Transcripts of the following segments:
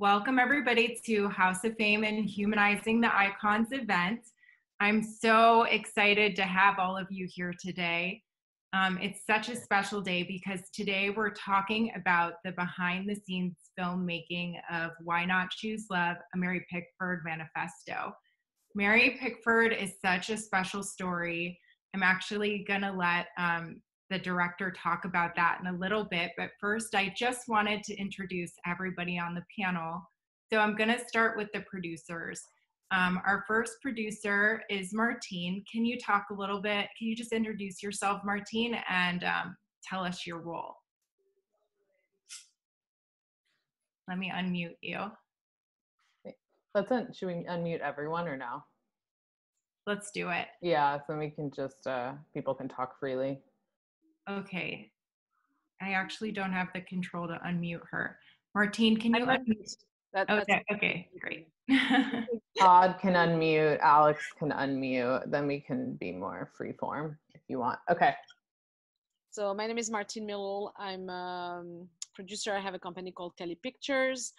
Welcome, everybody, to House of Fame and Humanizing the Icons event. I'm so excited to have all of you here today. Um, it's such a special day because today we're talking about the behind the scenes filmmaking of Why Not Choose Love, a Mary Pickford manifesto. Mary Pickford is such a special story. I'm actually going to let um, the director talk about that in a little bit. But first, I just wanted to introduce everybody on the panel. So I'm going to start with the producers. Um, our first producer is Martine. Can you talk a little bit? Can you just introduce yourself, Martine, and um, tell us your role? Let me unmute you. Let's un- should we unmute everyone or no? Let's do it. Yeah, so we can just uh, people can talk freely. Okay. I actually don't have the control to unmute her. Martine, can you I'm unmute? That, Okay, that's okay, great. Todd can unmute, Alex can unmute, then we can be more free form if you want. Okay. so. My name is Martine Milul. I'm a um, producer. I have a company called Kelly Pictures.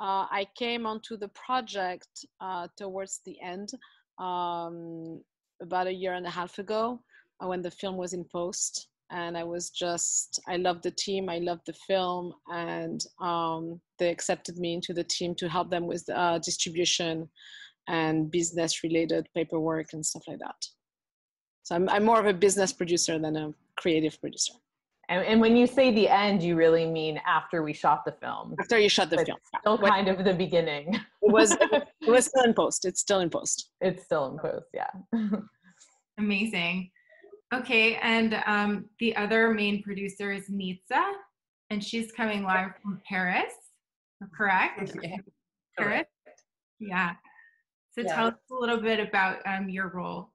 Uh, I came onto the project uh, towards the end, um, about a year and a half ago, uh, when the film was in post. And I was just, I loved the team, I loved the film, and um, they accepted me into the team to help them with uh, distribution and business related paperwork and stuff like that. So I'm, I'm more of a business producer than a creative producer. And, and when you say the end, you really mean after we shot the film. After you shot the But film, Still What- kind of the beginning. it was it was still in post. It's still in post. it's still in post, yeah. Amazing. Okay, and um, the other main producer is Nitsa, and she's coming live from Paris, correct? Yeah, Paris? Yeah. So Yeah. tell us a little bit about um, your role.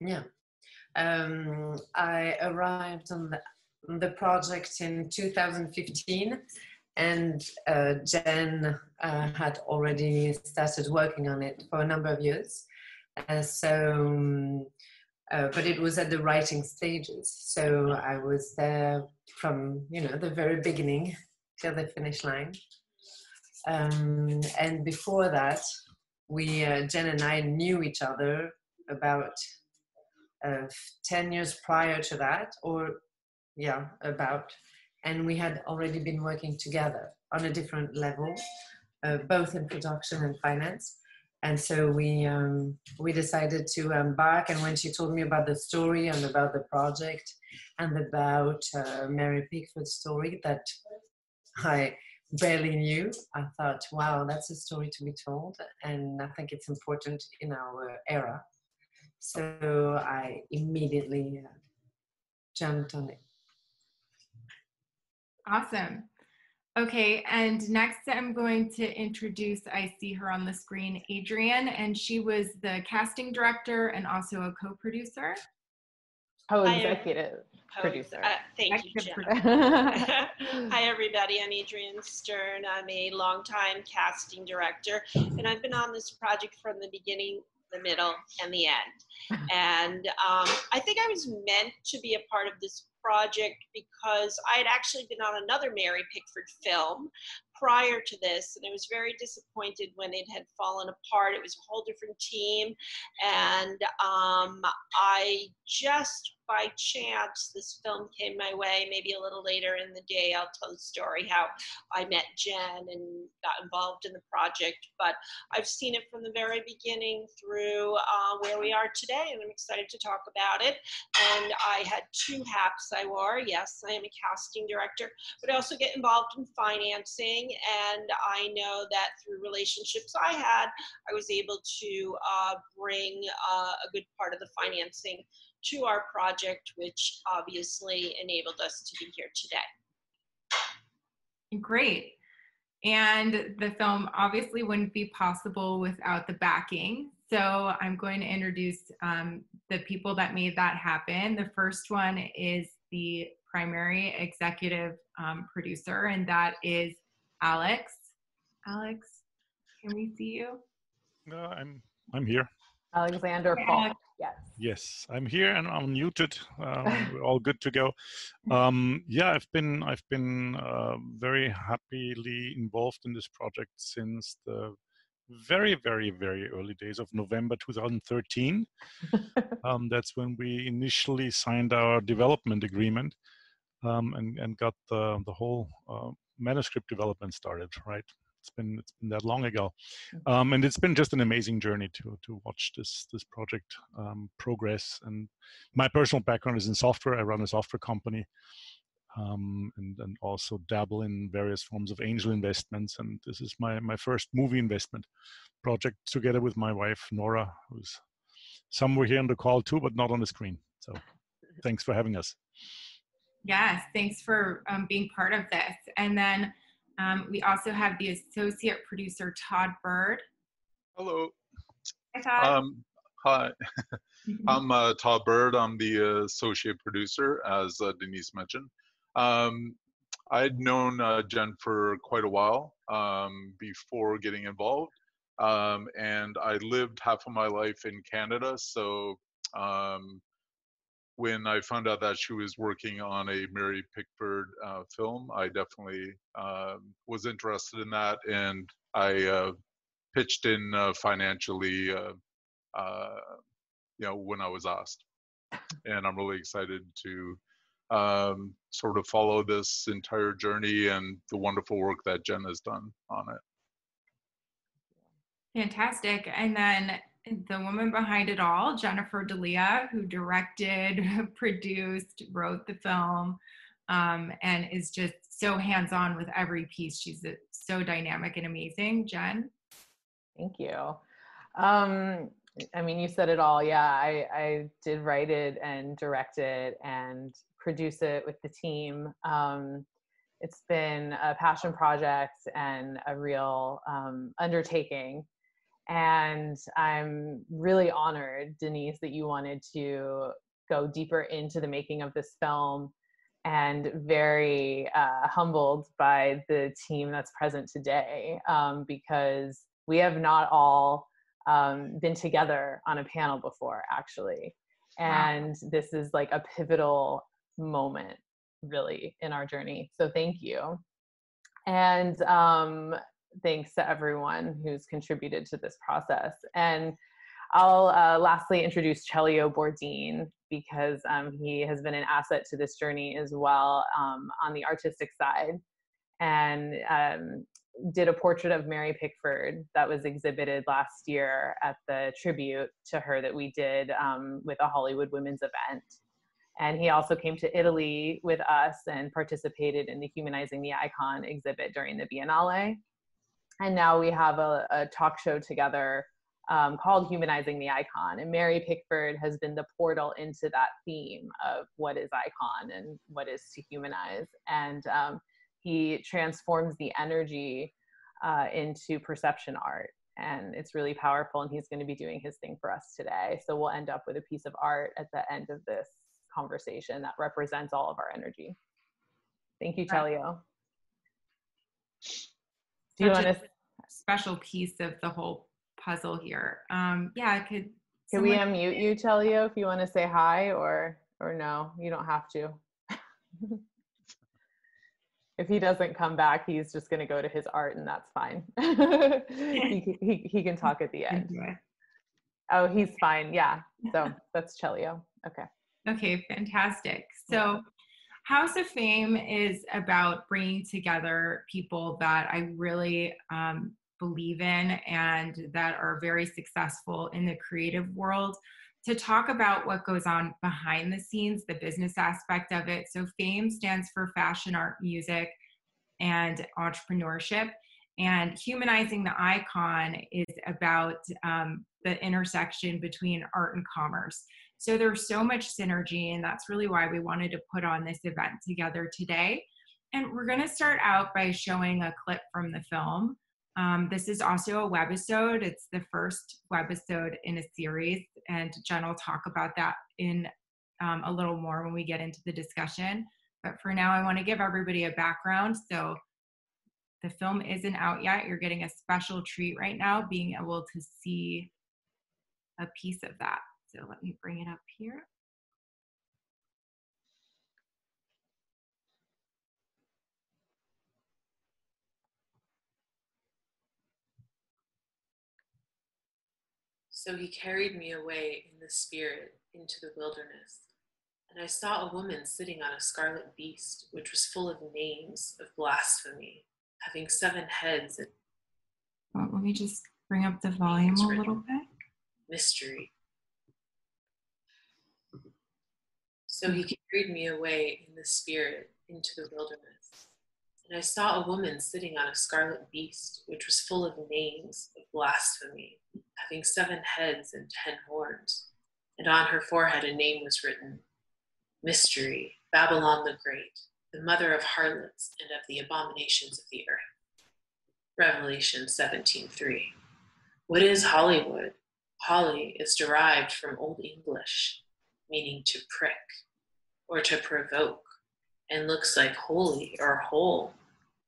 Yeah. Um, I arrived on the, the project in 2015, and uh, Jen uh, had already started working on it for a number of years. Uh, so, um, uh, but it was at the writing stages. So I was there from you know the very beginning till the finish line. Um, and before that, we uh, Jen and I knew each other about uh, 10 years prior to that, or yeah, about. And we had already been working together on a different level, uh, both in production and finance. And so we um, we decided to embark. And when she told me about the story and about the project and about uh, Mary Pickford's story that I barely knew, I thought, wow, that's a story to be told, and I think it's important in our era. So I immediately uh, jumped on it. Awesome. Okay, and next I'm going to introduce, I see her on the screen, Adrienne, and she was the casting director and also a co-producer. Co-executive Oh, producer. uh, thank you, Executive Jen. Hi, everybody. I'm Adrienne Stern. I'm a longtime casting director, and I've been on this project from the beginning, the middle, and the end. And um, I think I was meant to be a part of this project because I had actually been on another Mary Pickford film prior to this, and I was very disappointed when it had fallen apart. It was a whole different team, and um, I just by chance this film came my way. Maybe a little later in the day, I'll tell the story how I met Jen and got involved in the project. But I've seen it from the very beginning through uh, where we are today, and I'm excited to talk about it. And I had two hats I wore. Yes, I am a casting director, but I also get involved in financing. And I know that through relationships I had, I was able to uh, bring uh, a good part of the financing to our project, which obviously enabled us to be here today. Great. And the film obviously wouldn't be possible without the backing. So I'm going to introduce um, the people that made that happen. The first one is the primary executive um, producer, and that is Alex. Alex, can we see you? No, I'm I'm here. Alexander Hi, Paul. Yes. Yes, I'm here and I'm muted. Um, we're all good to go. Um, yeah, I've been I've been uh, very happily involved in this project since the very very very early days of November 2013. um, that's when we initially signed our development agreement um, and and got the the whole uh, manuscript development started. Right, it's been it's been that long ago, um, and it's been just an amazing journey to to watch this this project um, progress. And my personal background is in software. I run a software company. Um, and, and also dabble in various forms of angel investments. And this is my, my first movie investment project together with my wife, Nora, who's somewhere here on the call too, but not on the screen. So thanks for having us. Yes, thanks for um, being part of this. And then um, we also have the associate producer, Todd Bird. Hello. Hi, Todd. Um, hi, I'm uh, Todd Bird. I'm the uh, associate producer, as uh, Denise mentioned. Um, I'd known uh, Jen for quite a while um, before getting involved, um, and I lived half of my life in Canada. So um, when I found out that she was working on a Mary Pickford uh, film, I definitely um was interested in that, and I uh, pitched in uh, financially, uh, uh, you know, when I was asked. And I'm really excited to um, sort of follow this entire journey and the wonderful work that Jen has done on it. Fantastic. And then the woman behind it all, Jennifer D'Elia, who directed, produced, wrote the film, um, and is just so hands on with every piece. She's uh, so dynamic and amazing. Jen? Thank you. Um, I mean, you said it all. Yeah, I, I did write it and direct it and produce it with the team. Um, it's been a passion project and a real um, undertaking. And I'm really honored, Denise, that you wanted to go deeper into the making of this film and very uh, humbled by the team that's present today um, because we have not all um, been together on a panel before, actually. And this is like a pivotal moment, really, in our journey. So thank you. And um, thanks to everyone who's contributed to this process. And I'll uh, lastly introduce Celio Bourdin because um, he has been an asset to this journey as well um, on the artistic side and um, did a portrait of Mary Pickford that was exhibited last year at the tribute to her that we did um, with a Hollywood Women's event. And he also came to Italy with us and participated in the Humanizing the Icon exhibit during the Biennale. And now we have a, a talk show together um, called Humanizing the Icon. And Mary Pickford has been the portal into that theme of what is icon and what is to humanize. And um, he transforms the energy uh, into perception art. And it's really powerful. And he's going to be doing his thing for us today. So we'll end up with a piece of art at the end of this conversation that represents all of our energy. Thank you, Celio. Do you want to? Special piece of the whole puzzle here. Um, yeah, I could Can we unmute you, Celio, if you want to say hi or or no? You don't have to. if he doesn't come back, he's just going to go to his art, and that's fine. he, can- he he can talk at the end. Oh, he's fine. Yeah. So that's Celio. Okay. Okay, fantastic. So, House of Fame is about bringing together people that I really um, believe in and that are very successful in the creative world to talk about what goes on behind the scenes, the business aspect of it. So, FAME stands for Fashion, Art, Music, and Entrepreneurship. And humanizing the icon is about um, the intersection between art and commerce. So there's so much synergy, and that's really why we wanted to put on this event together today. And we're going to start out by showing a clip from the film. Um, this is also a webisode. It's the first webisode in a series, and Jen will talk about that in um, a little more when we get into the discussion. But for now, I want to give everybody a background. So the film isn't out yet. You're getting a special treat right now, being able to see a piece of that. So let me bring it up here. So he carried me away in the spirit into the wilderness. And I saw a woman sitting on a scarlet beast, which was full of names of blasphemy, having seven heads and Well, let me just bring up the volume a little bit. mystery. So he carried me away in the spirit into the wilderness. And I saw a woman sitting on a scarlet beast, which was full of names of blasphemy, having seven heads and ten horns. And on her forehead a name was written Mystery, Babylon the Great, the mother of harlots and of the abominations of the earth. Revelation 17:3. What is Hollywood? Holly is derived from Old English, meaning to prick or to provoke, and looks like holy or whole.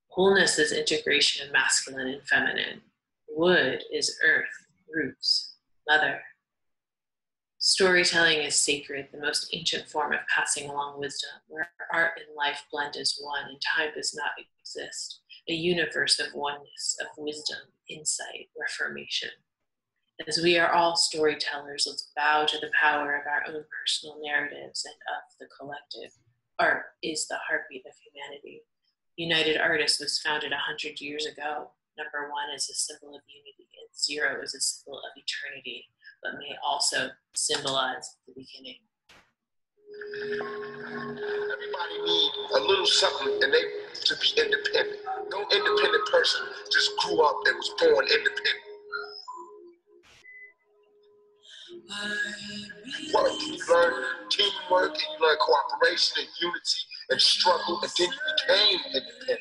Wholeness is integration of masculine and feminine. Wood is earth, roots, mother. Storytelling is sacred, the most ancient form of passing along wisdom, where art and life blend as one and time does not exist, a universe of oneness, of wisdom, insight, reformation. As we are all storytellers, let's bow to the power of our own personal narratives and of the collective. Art is the heartbeat of humanity. United Artists was founded 100 years ago. Number one is a symbol of unity, and zero is a symbol of eternity, but may also symbolize the beginning. Everybody need a little something and they to be independent. No independent person just grew up and was born independent. Work, you learn teamwork and you learn cooperation and unity and struggle, and then you became independent.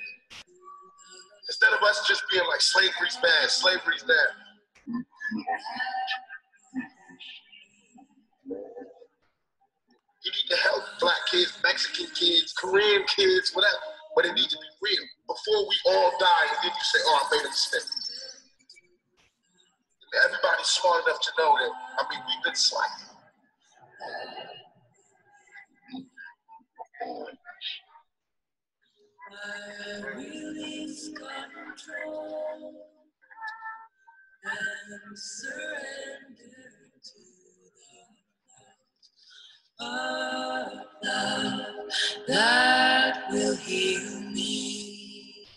Instead of us just being like slavery's bad, slavery's bad. You need to help black kids, Mexican kids, Korean kids, whatever. But it needs to be real. Before we all die, and then you say, oh, I made a mistake. Everybody's smart enough to know that, I mean, we've been slack. release control and surrender to the love that will heal me.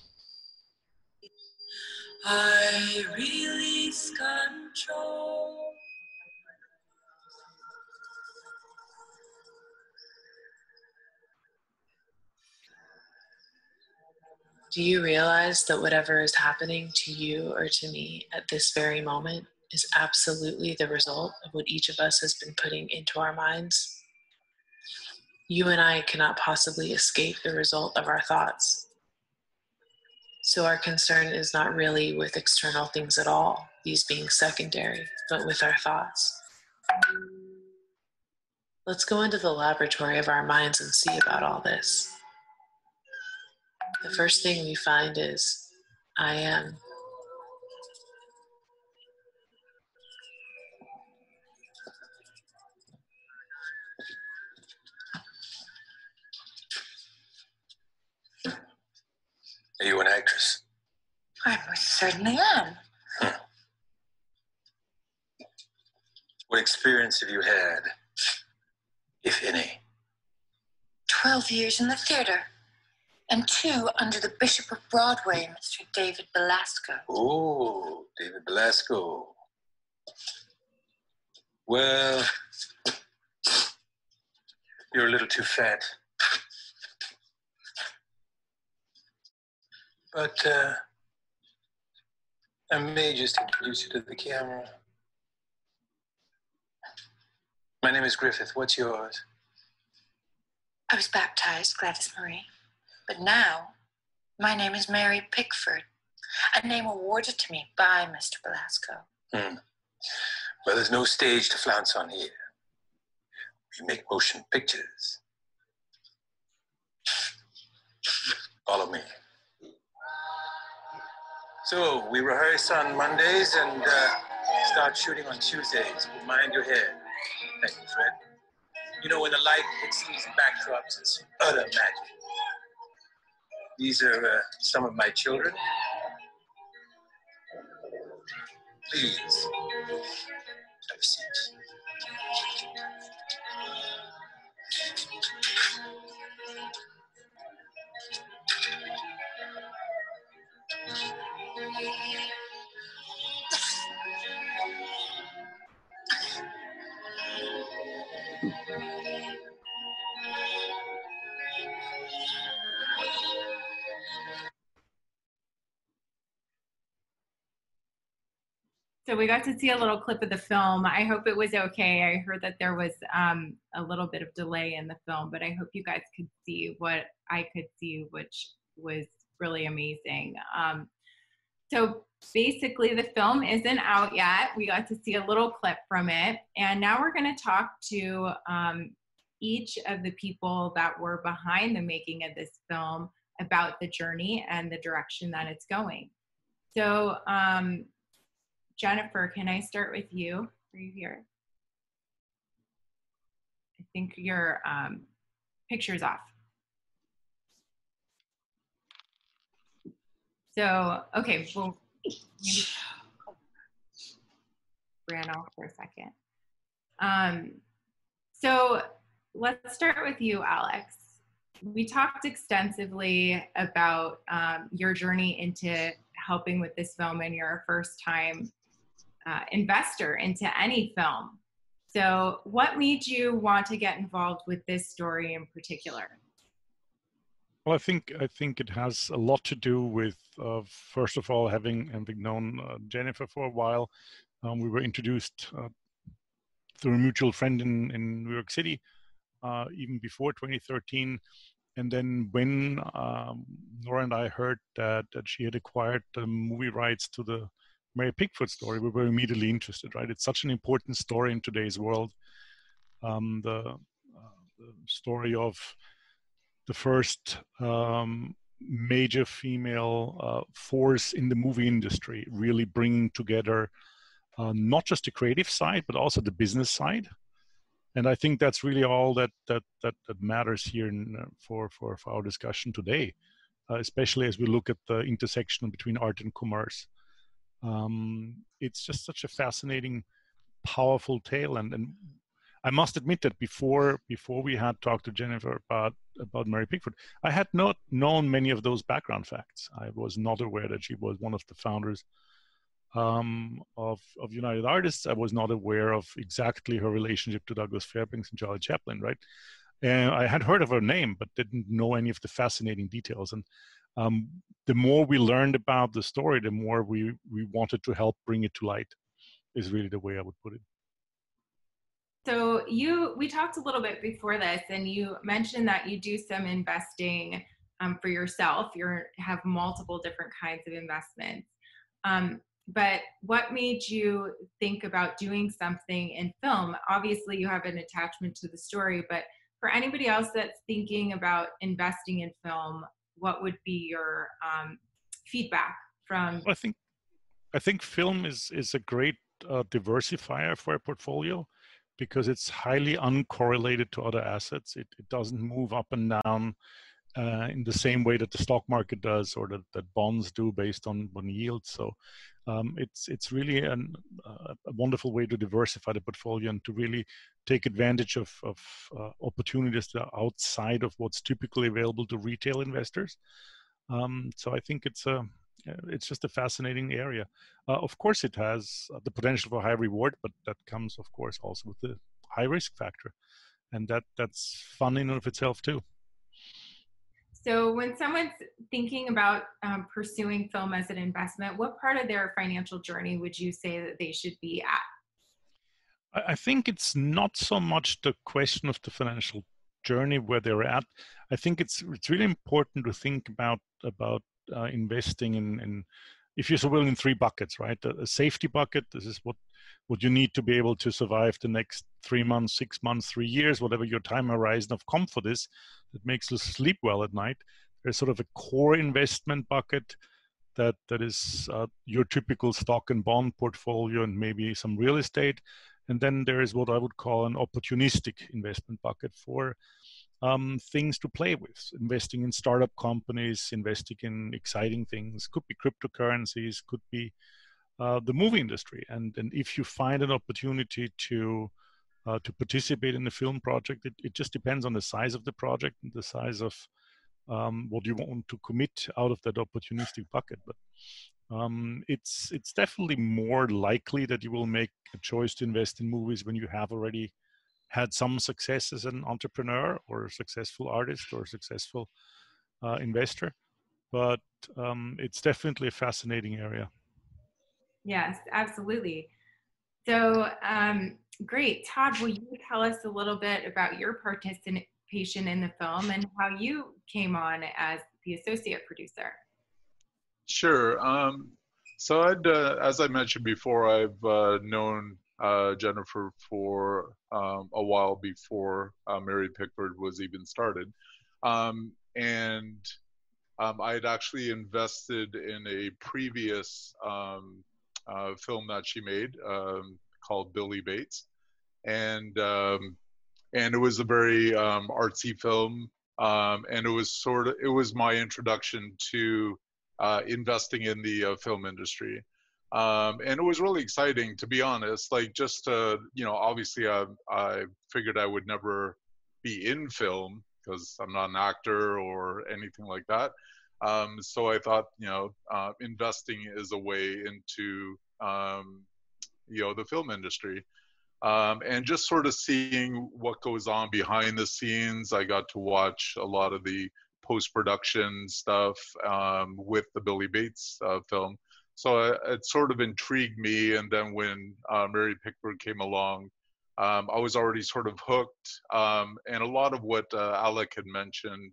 I release control. Do you realize that whatever is happening to you or to me at this very moment is absolutely the result of what each of us has been putting into our minds? You and I cannot possibly escape the result of our thoughts. So, our concern is not really with external things at all, these being secondary, but with our thoughts. Let's go into the laboratory of our minds and see about all this. The first thing we find is I am. Are you an actress? I most certainly am. What experience have you had, if any? 12 years in the theater, and two under the Bishop of Broadway, Mr. David Belasco. Oh, David Belasco. Well, you're a little too fat. But uh, I may just introduce you to the camera. My name is Griffith. What's yours? I was baptized Gladys Marie, but now my name is Mary Pickford, a name awarded to me by Mr. Belasco. Hmm. Well, there's no stage to flounce on here. We make motion pictures. Follow me. So we rehearse on Mondays and uh, Start shooting on Tuesdays. Mind your head. Thank you, Fred. You know, when the light hits these backdrops, it's utter magic. These are uh, some of my children. Please, have a seat. So we got to see a little clip of the film. I hope it was okay. I heard that there was um, a little bit of delay in the film, but I hope you guys could see what I could see, which was really amazing. Um, so basically, the film isn't out yet. We got to see a little clip from it. And now we're going to talk to um, each of the people that were behind the making of this film about the journey and the direction that it's going. So, um, Jennifer, can I start with you? Are you here? I think your um, picture's off. So, okay, well, maybe ran off for a second. Um, so let's start with you, Alex. We talked extensively about um, your journey into helping with this film and your first time uh, investor into any film. So, what made you want to get involved with this story in particular? Well, I think I think it has a lot to do with uh, first of all having having known uh, Jennifer for a while. Um, we were introduced uh, through a mutual friend in in New York City, uh, even before 2013. And then when um, Nora and I heard that that she had acquired the movie rights to the Mary Pickford story, we were immediately interested. Right, it's such an important story in today's world. Um, the, uh, the story of the first um, major female uh, force in the movie industry, really bringing together uh, not just the creative side but also the business side. And I think that's really all that that that, that matters here in, uh, for, for for our discussion today, uh, especially as we look at the intersection between art and commerce. Um, it's just such a fascinating, powerful tale, and and I must admit that before before we had talked to Jennifer about about Mary Pickford, I had not known many of those background facts. I was not aware that she was one of the founders um, of of United Artists. I was not aware of exactly her relationship to Douglas Fairbanks and Charlie Chaplin, right? And I had heard of her name, but didn't know any of the fascinating details. And um, the more we learned about the story, the more we we wanted to help bring it to light. Is really the way I would put it. So you, we talked a little bit before this, and you mentioned that you do some investing um, for yourself. You have multiple different kinds of investments. Um, but what made you think about doing something in film? Obviously, you have an attachment to the story, but for anybody else that's thinking about investing in film, what would be your um, feedback from? I think, I think film is is a great uh, diversifier for a portfolio because it's highly uncorrelated to other assets. It, it doesn't move up and down uh, in the same way that the stock market does or that, that bonds do based on, on yield. So um, it's it's really an, uh, a wonderful way to diversify the portfolio and to really take advantage of, of uh, opportunities that are outside of what's typically available to retail investors. Um, so I think it's a it's just a fascinating area. Uh, of course, it has uh, the potential for high reward, but that comes, of course, also with the high risk factor, and that that's fun in and of itself too. So, when someone's thinking about um, pursuing film as an investment, what part of their financial journey would you say that they should be at? I think it's not so much the question of the financial journey where they're at. I think it's it's really important to think about about uh, investing in, in, if you're so will, in three buckets, right? A, a, safety bucket. This is what what you need to be able to survive the next three months, six months, three years, whatever your time horizon of comfort is, that makes you sleep well at night. There's sort of a core investment bucket that that is uh, your typical stock and bond portfolio and maybe some real estate. And then there is what i would call an opportunistic investment bucket for um, things to play with. Investing in startup companies investing in exciting things. Could be cryptocurrencies could be uh, the movie industry and and if you find an opportunity to uh, to participate in a film project it, it just depends on the size of the project and the size of um, what you want to commit out of that opportunistic bucket. But um, it's it's definitely more likely that you will make a choice to invest in movies when you have already had some success as an entrepreneur or a successful artist or a successful uh, investor. But um, it's definitely a fascinating area. Yes, absolutely. So um, great, Todd. Will you tell us a little bit about your participation in the film and how you came on as the associate producer. Sure. Um, so, I'd, uh, as I mentioned before, I've uh, known uh, Jennifer for um, a while before uh, Mary Pickford was even started. Um, and um, I had actually invested in a previous um, uh, film that she made um, called Billy Bates. And and it was a very um, artsy film. Um, and it was sort of it was my introduction to uh, investing in the uh, film industry. Um, and it was really exciting to be honest. Like just uh, you know, obviously I, I figured I would never be in film because I'm not an actor or anything like that. Um, so I thought, you know, uh, investing is a way into, um, you know, the film industry um, and just sort of seeing what goes on behind the scenes. I got to watch a lot of the post production stuff um, with the Billy Bates uh, film. So it, it, sort of intrigued me. And then when uh, Mary Pickford came along, um, I was already sort of hooked. Um, and a lot of what uh, Alec had mentioned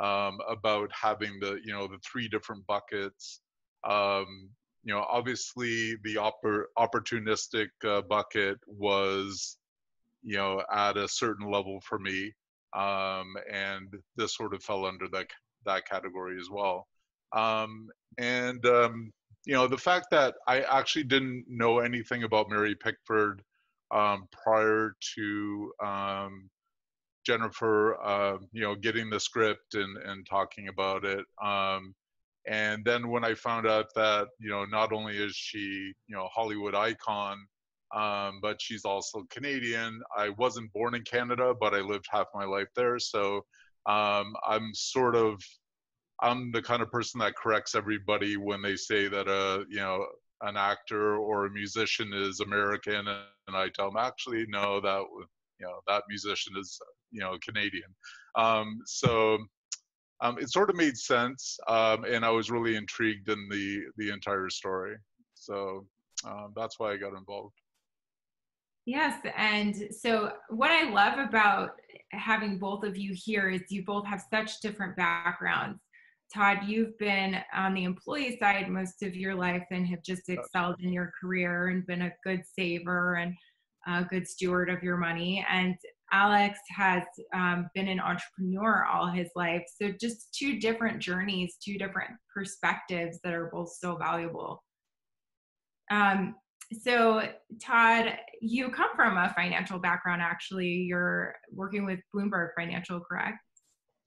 um, about having the, you know, the three different buckets um, you know, obviously the oppor- opportunistic uh, bucket was, you know, at a certain level for me, um, and this sort of fell under that that category as well. Um, and um, you know, the fact that I actually didn't know anything about Mary Pickford um, prior to Jennifer, uh, you know, getting the script and and talking about it. Um, and then when I found out that, you know, not only is she, you know, Hollywood icon, um, but she's also Canadian. I wasn't born in Canada, but I lived half my life there. So um, I'm sort of, I'm the kind of person that corrects everybody when they say that, uh, you know, an actor or a musician is American, and I tell them actually no, that you know that musician is you know Canadian. Um, so um, it sort of made sense, um, and I was really intrigued in the the entire story. So um, that's why I got involved. Yes, and so what I love about having both of you here is you both have such different backgrounds. Todd, you've been on the employee side most of your life and have just excelled in your career and been a good saver and a good steward of your money. And Alex has um, been an entrepreneur all his life. So, just two different journeys, two different perspectives that are both so valuable. Um, so, Todd, you come from a financial background, actually. You're working with Bloomberg Financial, correct?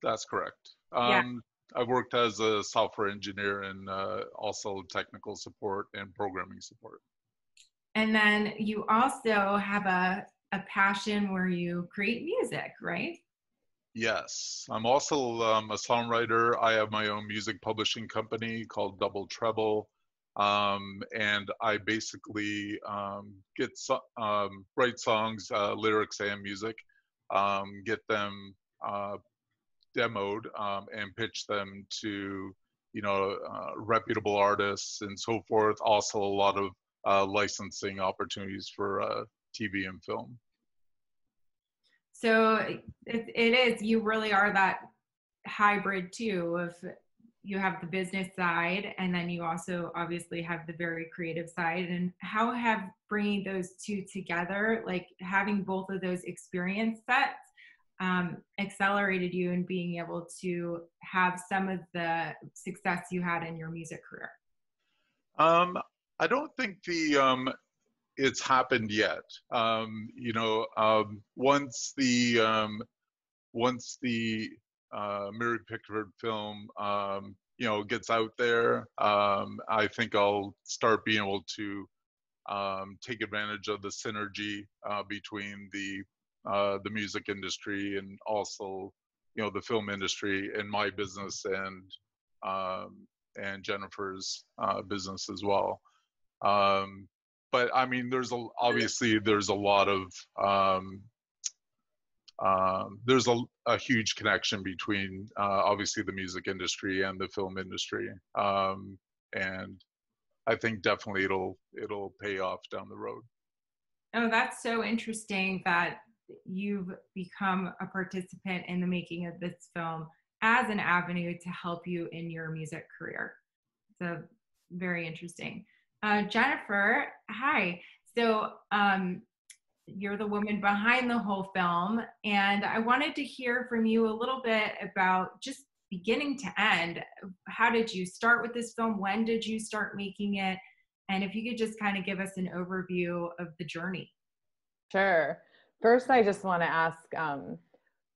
That's correct. Um, yeah. I've worked as a software engineer and uh, also technical support and programming support. And then you also have a a passion where you create music, right? Yes, I'm also um, a songwriter. I have my own music publishing company called Double Treble, um, and I basically um, get so, um, write songs, uh, lyrics, and music, um, get them uh, demoed, um, and pitch them to you know uh, reputable artists and so forth. Also, a lot of uh, licensing opportunities for uh, TV and film. So it, it is, you really are that hybrid too of you have the business side and then you also obviously have the very creative side and how have bringing those two together like having both of those experience sets um, accelerated you in being able to have some of the success you had in your music career? Um, I don't think the um, it's happened yet. Um, you know, um, once the um, once the uh, Mary Pickford film, um, you know, gets out there, um, I think I'll start being able to um, take advantage of the synergy uh, between the uh, the music industry and also, you know, the film industry and my business and um, and Jennifer's uh, business as well. Um, but I mean, there's a obviously there's a lot of um, um, there's a, a huge connection between uh, obviously the music industry and the film industry, um, and I think definitely it'll it'll pay off down the road. Oh, that's so interesting that you've become a participant in the making of this film as an avenue to help you in your music career. So very interesting. Uh, Jennifer, hi. So um, you're the woman behind the whole film, and I wanted to hear from you a little bit about just beginning to end. How did you start with this film? When did you start making it? And if you could just kind of give us an overview of the journey. Sure. First, I just want to ask um,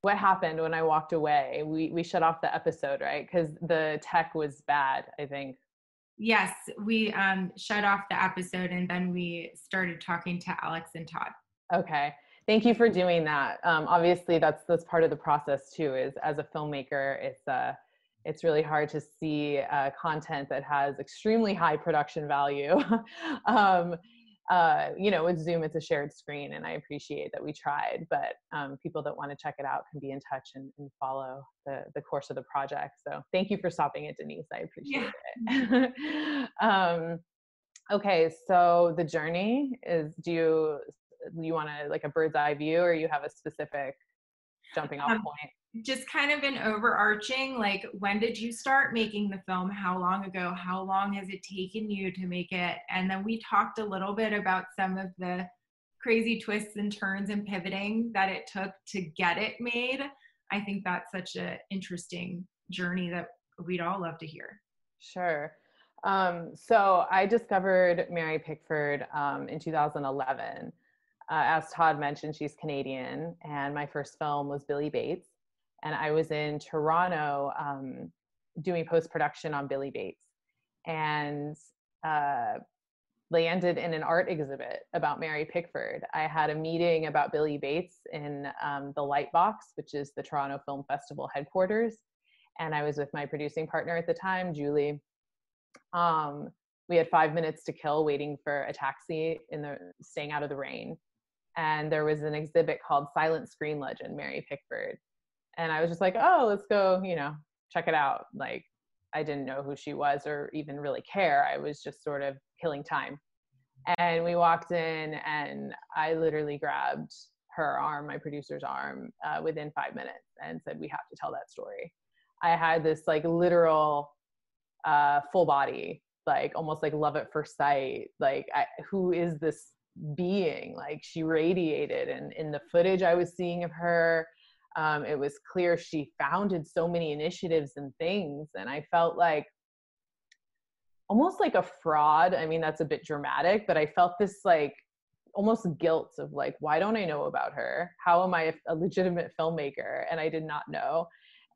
what happened when I walked away. We we shut off the episode, right? Because the tech was bad. I think. Yes, we um, shut off the episode and then we started talking to Alex and Todd. Okay. Thank you for doing that. Um, obviously, that's that's part of the process too. Is as a filmmaker, it's uh, it's really hard to see uh, content that has extremely high production value um, uh, you know, with Zoom, it's a shared screen, and I appreciate that we tried. But um, people that want to check it out can be in touch and, and, follow the the course of the project. So thank you for stopping it, Denise. I appreciate yeah. it. um, okay, so the journey is. Do you you want to like a bird's eye view, or you have a specific jumping off um, point? Just kind of an overarching like when did you start making the film? How long ago? How long has it taken you to make it? And then we talked a little bit about some of the crazy twists and turns and pivoting that it took to get it made. I think that's such an interesting journey that we'd all love to hear. Sure. Um, so i discovered mary pickford um, in 2011 uh, as todd mentioned she's canadian and my first film was billy bates and I was in Toronto um, doing post production on Billy Bates, and uh, landed in an art exhibit about Mary Pickford. I had a meeting about Billy Bates in um, the Lightbox, which is the Toronto Film Festival headquarters, and I was with my producing partner at the time, Julie. Um, we had five minutes to kill waiting for a taxi in the staying out of the rain and there was an exhibit called silent screen legend mary pickford and I was just like, oh, let's go, you know, check it out. Like, I didn't know who she was or even really care. I was just sort of killing time. And we walked in, and I literally grabbed her arm, my producer's arm, uh, within five minutes and said, we have to tell that story. I had this like literal uh, full body, like almost like love at first sight. Like, I, who is this being? Like, she radiated. And in the footage I was seeing of her, um, it was clear she founded so many initiatives and things and i felt like almost like a fraud. I mean that's a bit dramatic but i felt this like almost guilt of like why don't i know about her? How am i a legitimate filmmaker? And i did not know.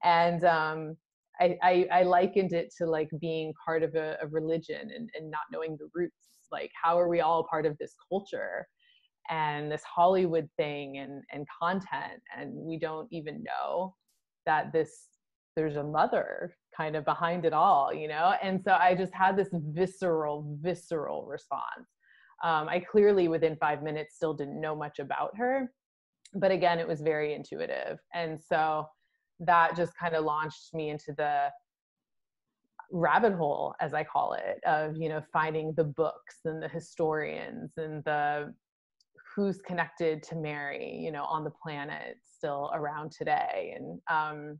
And um, I, I, I, likened it to like being part of a, a religion and, and not knowing the roots. Like how are we all part of this culture and this Hollywood thing and, and content. And we don't even know that this, there's a mother kind of behind it all, you know? And so I just had this visceral, visceral response. Um, I clearly, within five minutes, still didn't know much about her. But again, it was very intuitive. And so that just kind of launched me into the rabbit hole as i call it of you know finding the books and the historians and the who's connected to Mary, you know, on the planet still around today. And um,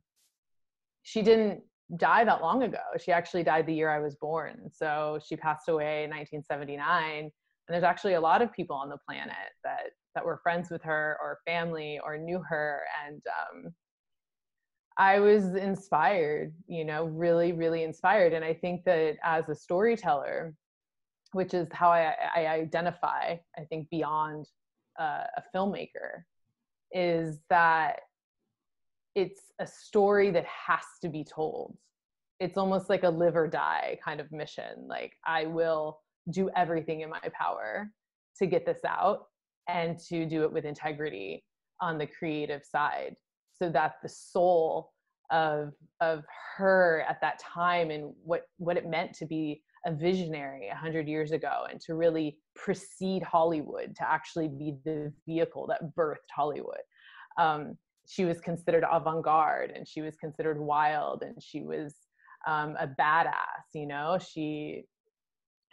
she didn't die that long ago. She actually died the year I was born. So she passed away in 1979. And there's actually a lot of people on the planet that that were friends with her or family or knew her and um, i was inspired you know really really inspired and i think that as a storyteller which is how i, I identify i think beyond uh, a filmmaker is that it's a story that has to be told. It's almost like a live or die kind of mission. Like i will do everything in my power to get this out and to do it with integrity on the creative side so that the soul of of her at that time and what what it meant to be a visionary 100 years ago and to really precede hollywood to actually be the vehicle that birthed hollywood. Um, she was considered avant-garde and she was considered wild and she was um, a badass you know? She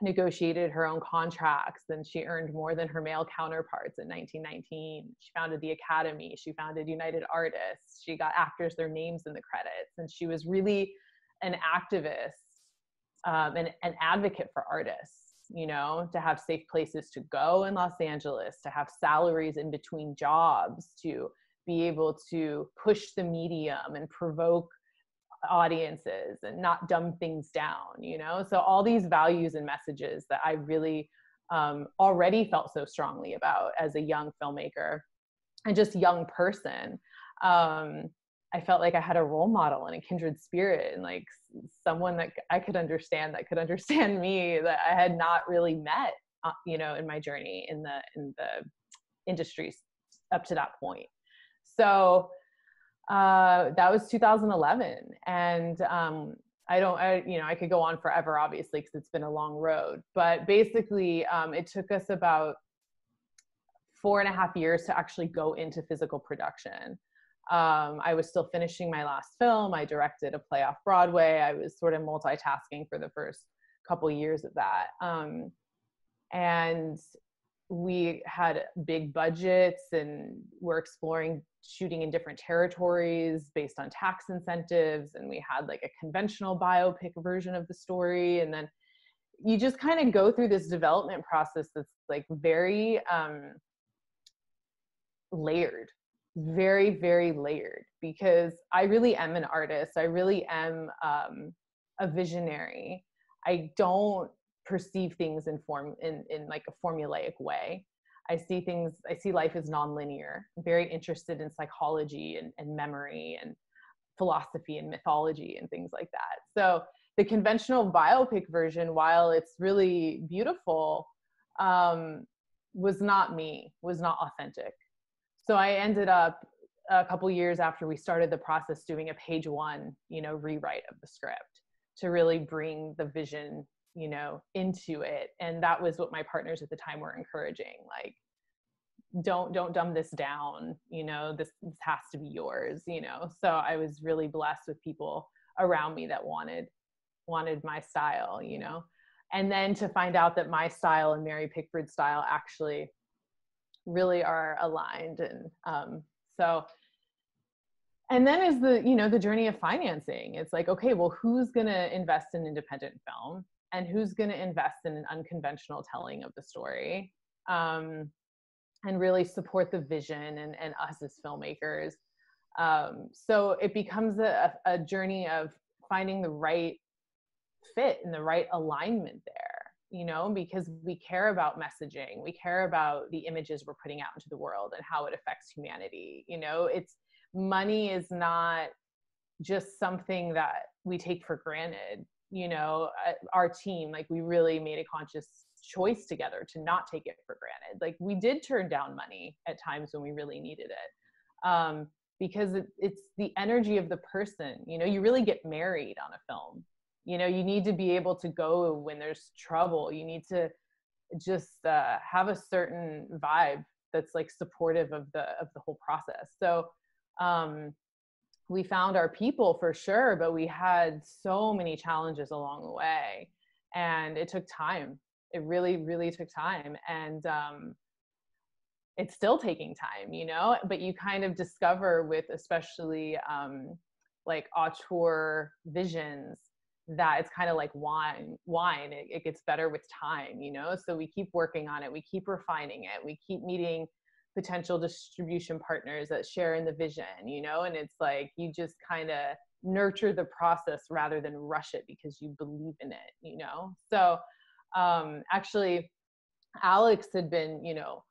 negotiated her own contracts and she earned more than her male counterparts in 1919 she founded the academy she founded united artists she got actors their names in the credits and she was really an activist um, and an advocate for artists you know to have safe places to go in los angeles to have salaries in between jobs to be able to push the medium and provoke audiences and not dumb things down you know? So all these values and messages that i really um, already felt so strongly about as a young filmmaker and just young person um, i felt like i had a role model and a kindred spirit and like someone that i could understand that could understand me that i had not really met uh, you know in my journey in the in the industries up to that point. So uh, that was 2011 and um, i don't I, you know i could go on forever obviously because it's been a long road but basically um, it took us about four and a half years to actually go into physical production um, i was still finishing my last film. I directed a play off broadway. I was sort of multitasking for the first couple years of that. Um, and we had big budgets and we're exploring shooting in different territories based on tax incentives. And we had like a conventional biopic version of the story. And then you just kind of go through this development process that's like very um, layered very very layered because i really am an artist. I really am um, a visionary. I don't perceive things in form in, in like a formulaic way. I see things i see life as nonlinear. I'm very interested in psychology and, and memory and philosophy and mythology and things like that. So the conventional biopic version while it's really beautiful um, was not me was not authentic so i ended up a couple years after we started the process doing a page one you know rewrite of the script to really bring the vision you know into it. And that was what my partners at the time were encouraging like don't don't dumb this down you know this, this has to be yours you know? So i was really blessed with people around me that wanted wanted my style you know? And then to find out that my style and mary pickford's style actually really are aligned and um, so and then is the you know the journey of financing. It's like okay well who's going to invest in independent film and who's going to invest in an unconventional telling of the story um, and really support the vision and, and us as filmmakers. Um, so it becomes a, a journey of finding the right fit and the right alignment there you know because we care about messaging we care about the images we're putting out into the world and how it affects humanity you know? It's money is not just something that we take for granted you know? Uh, our team like we really made a conscious choice together to not take it for granted. Like we did turn down money at times when we really needed it um, because it, it's the energy of the person you know? You really get married on a film you know you need to be able to go when there's trouble you need to just uh, have a certain vibe that's like supportive of the of the whole process so um we found our people for sure, but we had so many challenges along the way. And it took time. It really, really took time. And um, it's still taking time, you know, but you kind of discover with especially um, like auteur visions that it's kind of like wine wine it, it, gets better with time you know so we keep working on it we keep refining it we keep meeting potential distribution partners that share in the vision, you know, and it's like you just kind of nurture the process rather than rush it because you believe in it, you know. So um, actually, Alex had been, you know,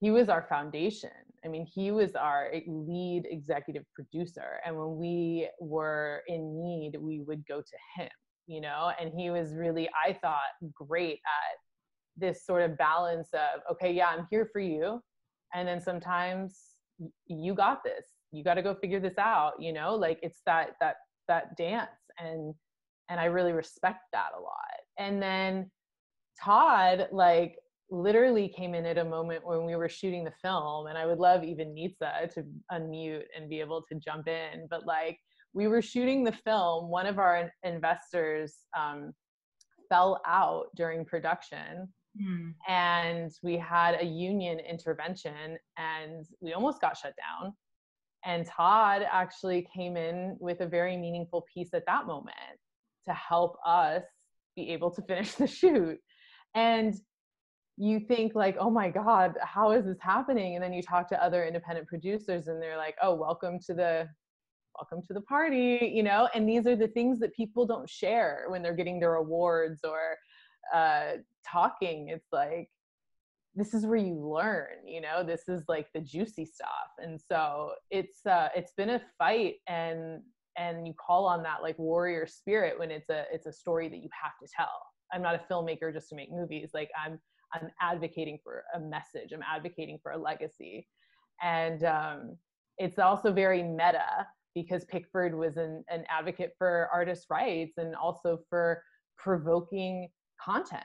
he was our foundation. I mean, he was our lead executive producer. And when we were in need, we would go to him, you know, and he was really, I thought, great at this sort of balance of, okay, yeah, I'm here for you. And then sometimes you got this. You got to go figure this out, you know, like it's that, that, that dance. And, and I really respect that a lot. And then Todd, like, literally came in at a moment when we were shooting the film and i would love even nitsa to unmute and be able to jump in but like we were shooting the film one of our investors um, fell out during production mm. and we had a union intervention and we almost got shut down and todd actually came in with a very meaningful piece at that moment to help us be able to finish the shoot and you think like oh my god how is this happening? And then you talk to other independent producers and they're like oh welcome to the welcome to the party you know? And these are the things that people don't share when they're getting their awards or uh talking. It's like this is where you learn you know? This is like the juicy stuff. And so it's uh it's been a fight and and you call on that like warrior spirit when it's a it's a story that you have to tell. I'm not a filmmaker just to make movies. Like i'm I'm advocating for a message. I'm advocating for a legacy. And um, it's also very meta because Pickford was an, an advocate for artist rights and also for provoking content.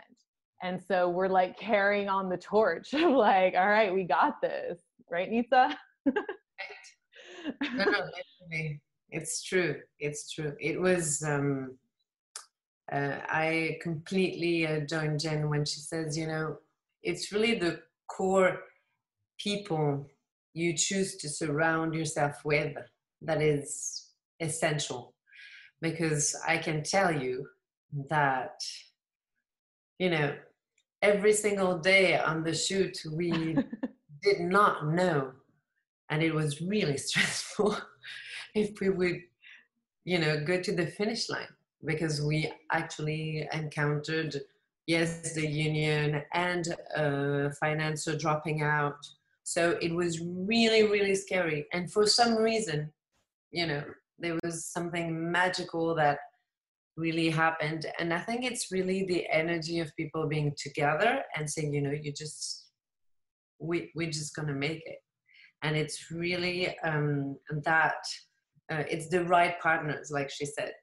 And so we're like carrying on the torch of like, all right, we got this, right, Nitsa? no, no, it's true. It's true. It was um, uh, I completely uh, join Jen when she says, you know, it's really the core people you choose to surround yourself with that is essential. Because I can tell you that, you know, every single day on the shoot, we did not know, and it was really stressful if we would, you know, go to the finish line because we actually encountered yes the union and uh, financial dropping out. So it was really really scary. And for some reason you know there was something magical that really happened. And i think it's really the energy of people being together and saying you know you just we we're just gonna make it. And it's really um, that uh, it's the right partners like she said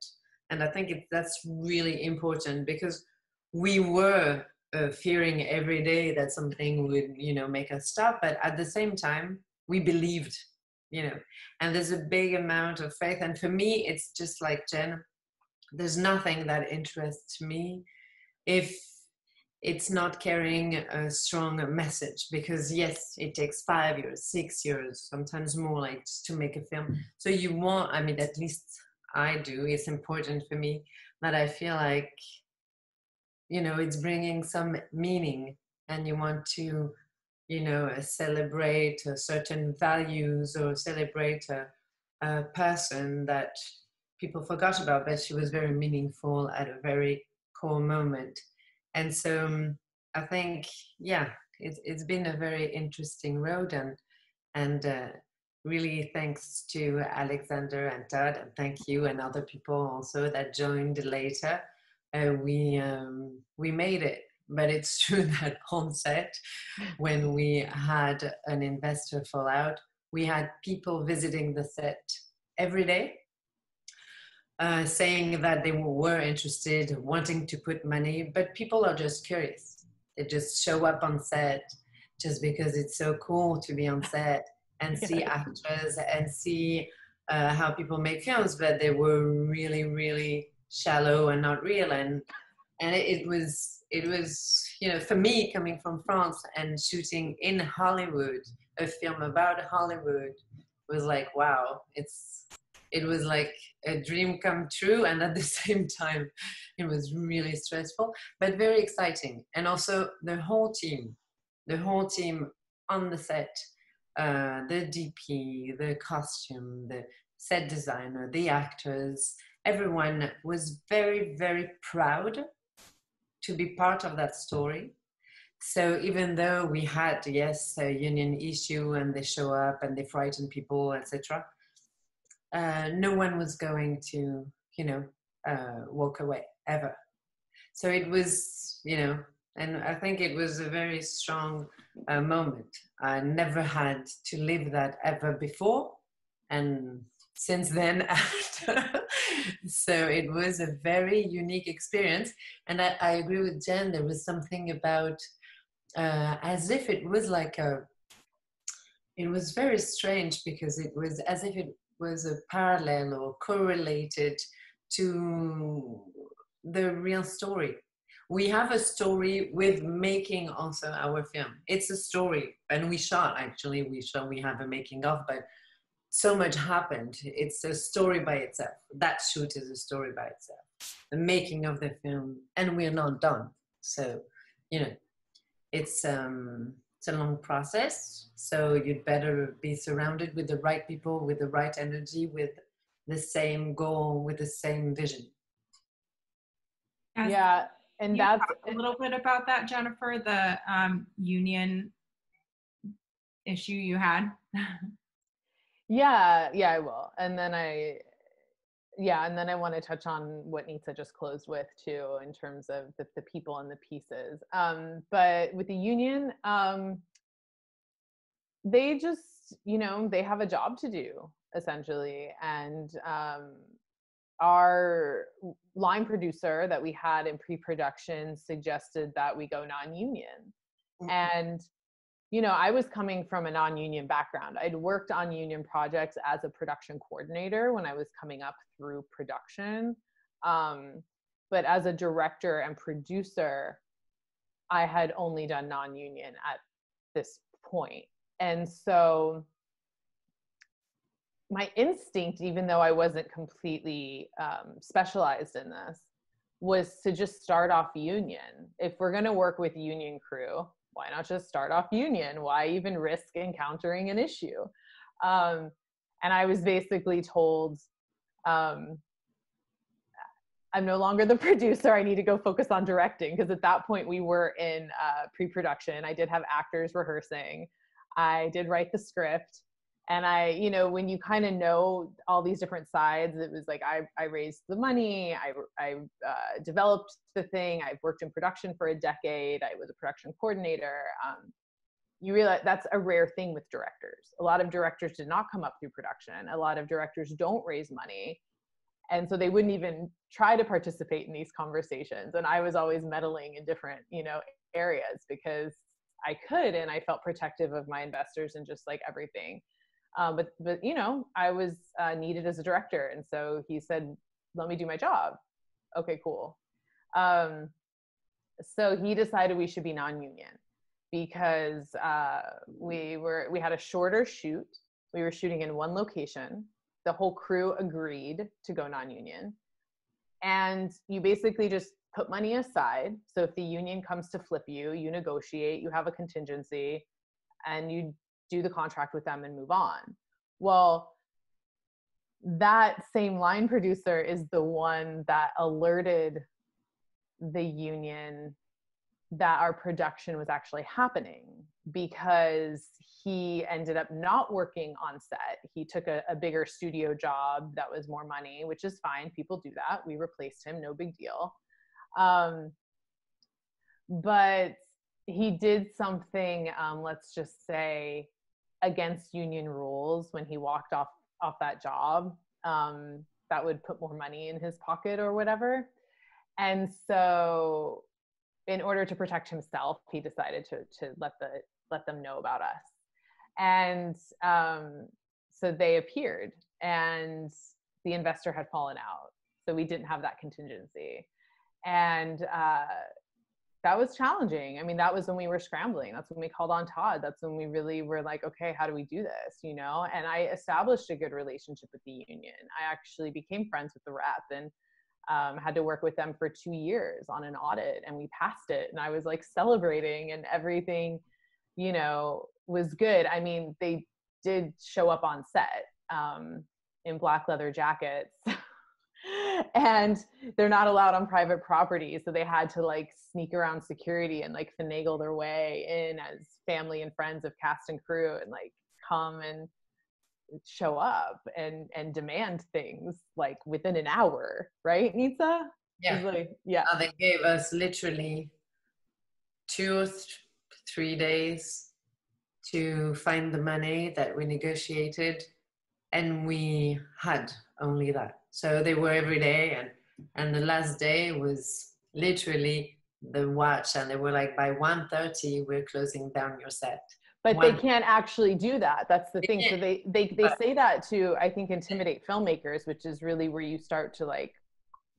and i think it, that's really important because we were uh, fearing every day that something would you know make us stop but at the same time we believed you know. And there's a big amount of faith. And for me it's just like jen there's nothing that interests me if it's not carrying a strong message because yes it takes five years six years sometimes more like to make a film. So you want i mean at least I do, it's important for me that I feel like, you know, it's bringing some meaning and you want to, you know, celebrate certain values or celebrate a, a person that people forgot about, but she was very meaningful at a very core moment. And so um, I think, yeah, it's, it's been a very interesting road and, and uh, really thanks to Alexander and Todd, and thank you and other people also that joined later. Uh, we um, we made it, but it's true that on set, when we had an investor fallout, we had people visiting the set every day, uh, saying that they were interested, wanting to put money, but people are just curious. They just show up on set just because it's so cool to be on set and see actors and see uh, how people make films, but they were really, really shallow and not real. And and it, it was it was you know for me coming from France and shooting in Hollywood a film about Hollywood was like wow it's it was like a dream come true. And at the same time it was really stressful but very exciting. And also the whole team the whole team on the set, uh, the DP, the costume, the set designer, the actors, everyone was very, very proud to be part of that story. So even though we had, yes, a union issue and they show up and they frighten people, etc., uh, no one was going to, you know, uh, walk away ever. So it was, you know, and I think it was a very strong uh, moment. I never had to live that ever before, and since then after. so it was a very unique experience, and I, I agree with Jen. There was something about uh, as if it was like a. It was very strange because it was as if it was a parallel or correlated to the real story we have a story with making also our film. It's a story and we shot actually we shot we have a making of but so much happened. It's a story by itself. That shoot is a story by itself. The making of the film and we're not done. So you know it's um it's a long process. So you'd better be surrounded with the right people with the right energy with the same goal with the same vision. Yeah and that's a little bit about that, Jennifer, the um, union issue you had. yeah yeah i will. And then i yeah and then i want to touch on what Nitsa just closed with too in terms of the, the people and the pieces. Um but with the union um they just you know they have a job to do essentially. And um our line producer that we had in pre-production suggested that we go non-union. Mhm. and you know i was coming from a non-union background. I'd worked on union projects as a production coordinator when i was coming up through production. Um, but as a director and producer i had only done non-union at this point. And so my instinct, even though I wasn't completely um, specialized in this, was to just start off union. If we're going to work with union crew, why not just start off union? Why even risk encountering an issue? Um, and I was basically told, um, I'm no longer the producer. I need to go focus on directing because at that point we were in uh, pre production. I did have actors rehearsing, I did write the script and i you know when you kind of know all these different sides it was like i i raised the money i i uh, developed the thing i've worked in production for a decade i was a production coordinator um, you realize that's a rare thing with directors. A lot of directors did not come up through production a lot of directors don't raise money and so they wouldn't even try to participate in these conversations and i was always meddling in different you know areas because i could and i felt protective of my investors and just like everything um, but but you know i was uh, needed as a director and so he said let me do my job. Okay cool. Um, so he decided we should be non-union because uh, we were we had a shorter shoot. We were shooting in one location. The whole crew agreed to go non-union. And you basically just put money aside. So if the union comes to flip you you negotiate you have a contingency and you do the contract with them and move on. Well, that same line producer is the one that alerted the union that our production was actually happening because he ended up not working on set. He took a, a, bigger studio job that was more money, which is fine. People do that. We replaced him, no big deal. Um, but he did something, um, let's just say, against union rules when he walked off off that job um, that would put more money in his pocket or whatever. And so in order to protect himself he decided to to let the let them know about us. And um, so they appeared and the investor had fallen out. So we didn't have that contingency. And uh, that was challenging. I mean, that was when we were scrambling. That's when we called on Todd. That's when we really were like, okay, how do we do this? You know, and I established a good relationship with the union. I actually became friends with the rep and um, had to work with them for two years on an audit and we passed it. And I was like celebrating and everything you know, was good. I mean, they did show up on set um, in black leather jackets. and they're not allowed on private property so they had to like sneak around security and like finagle their way in as family and friends of cast and crew and like come and show up and and demand things like within an hour right nitsa yeah. like, yeah. Uh, they gave us literally two or th- three days to find the money that we negotiated and we had only that so they were every day and and the last day was literally the watch and they were like by 1.30 we're closing down your set. But they can't actually do that. That's the thing. So they they, they say that to i think intimidate filmmakers which is really where you start to like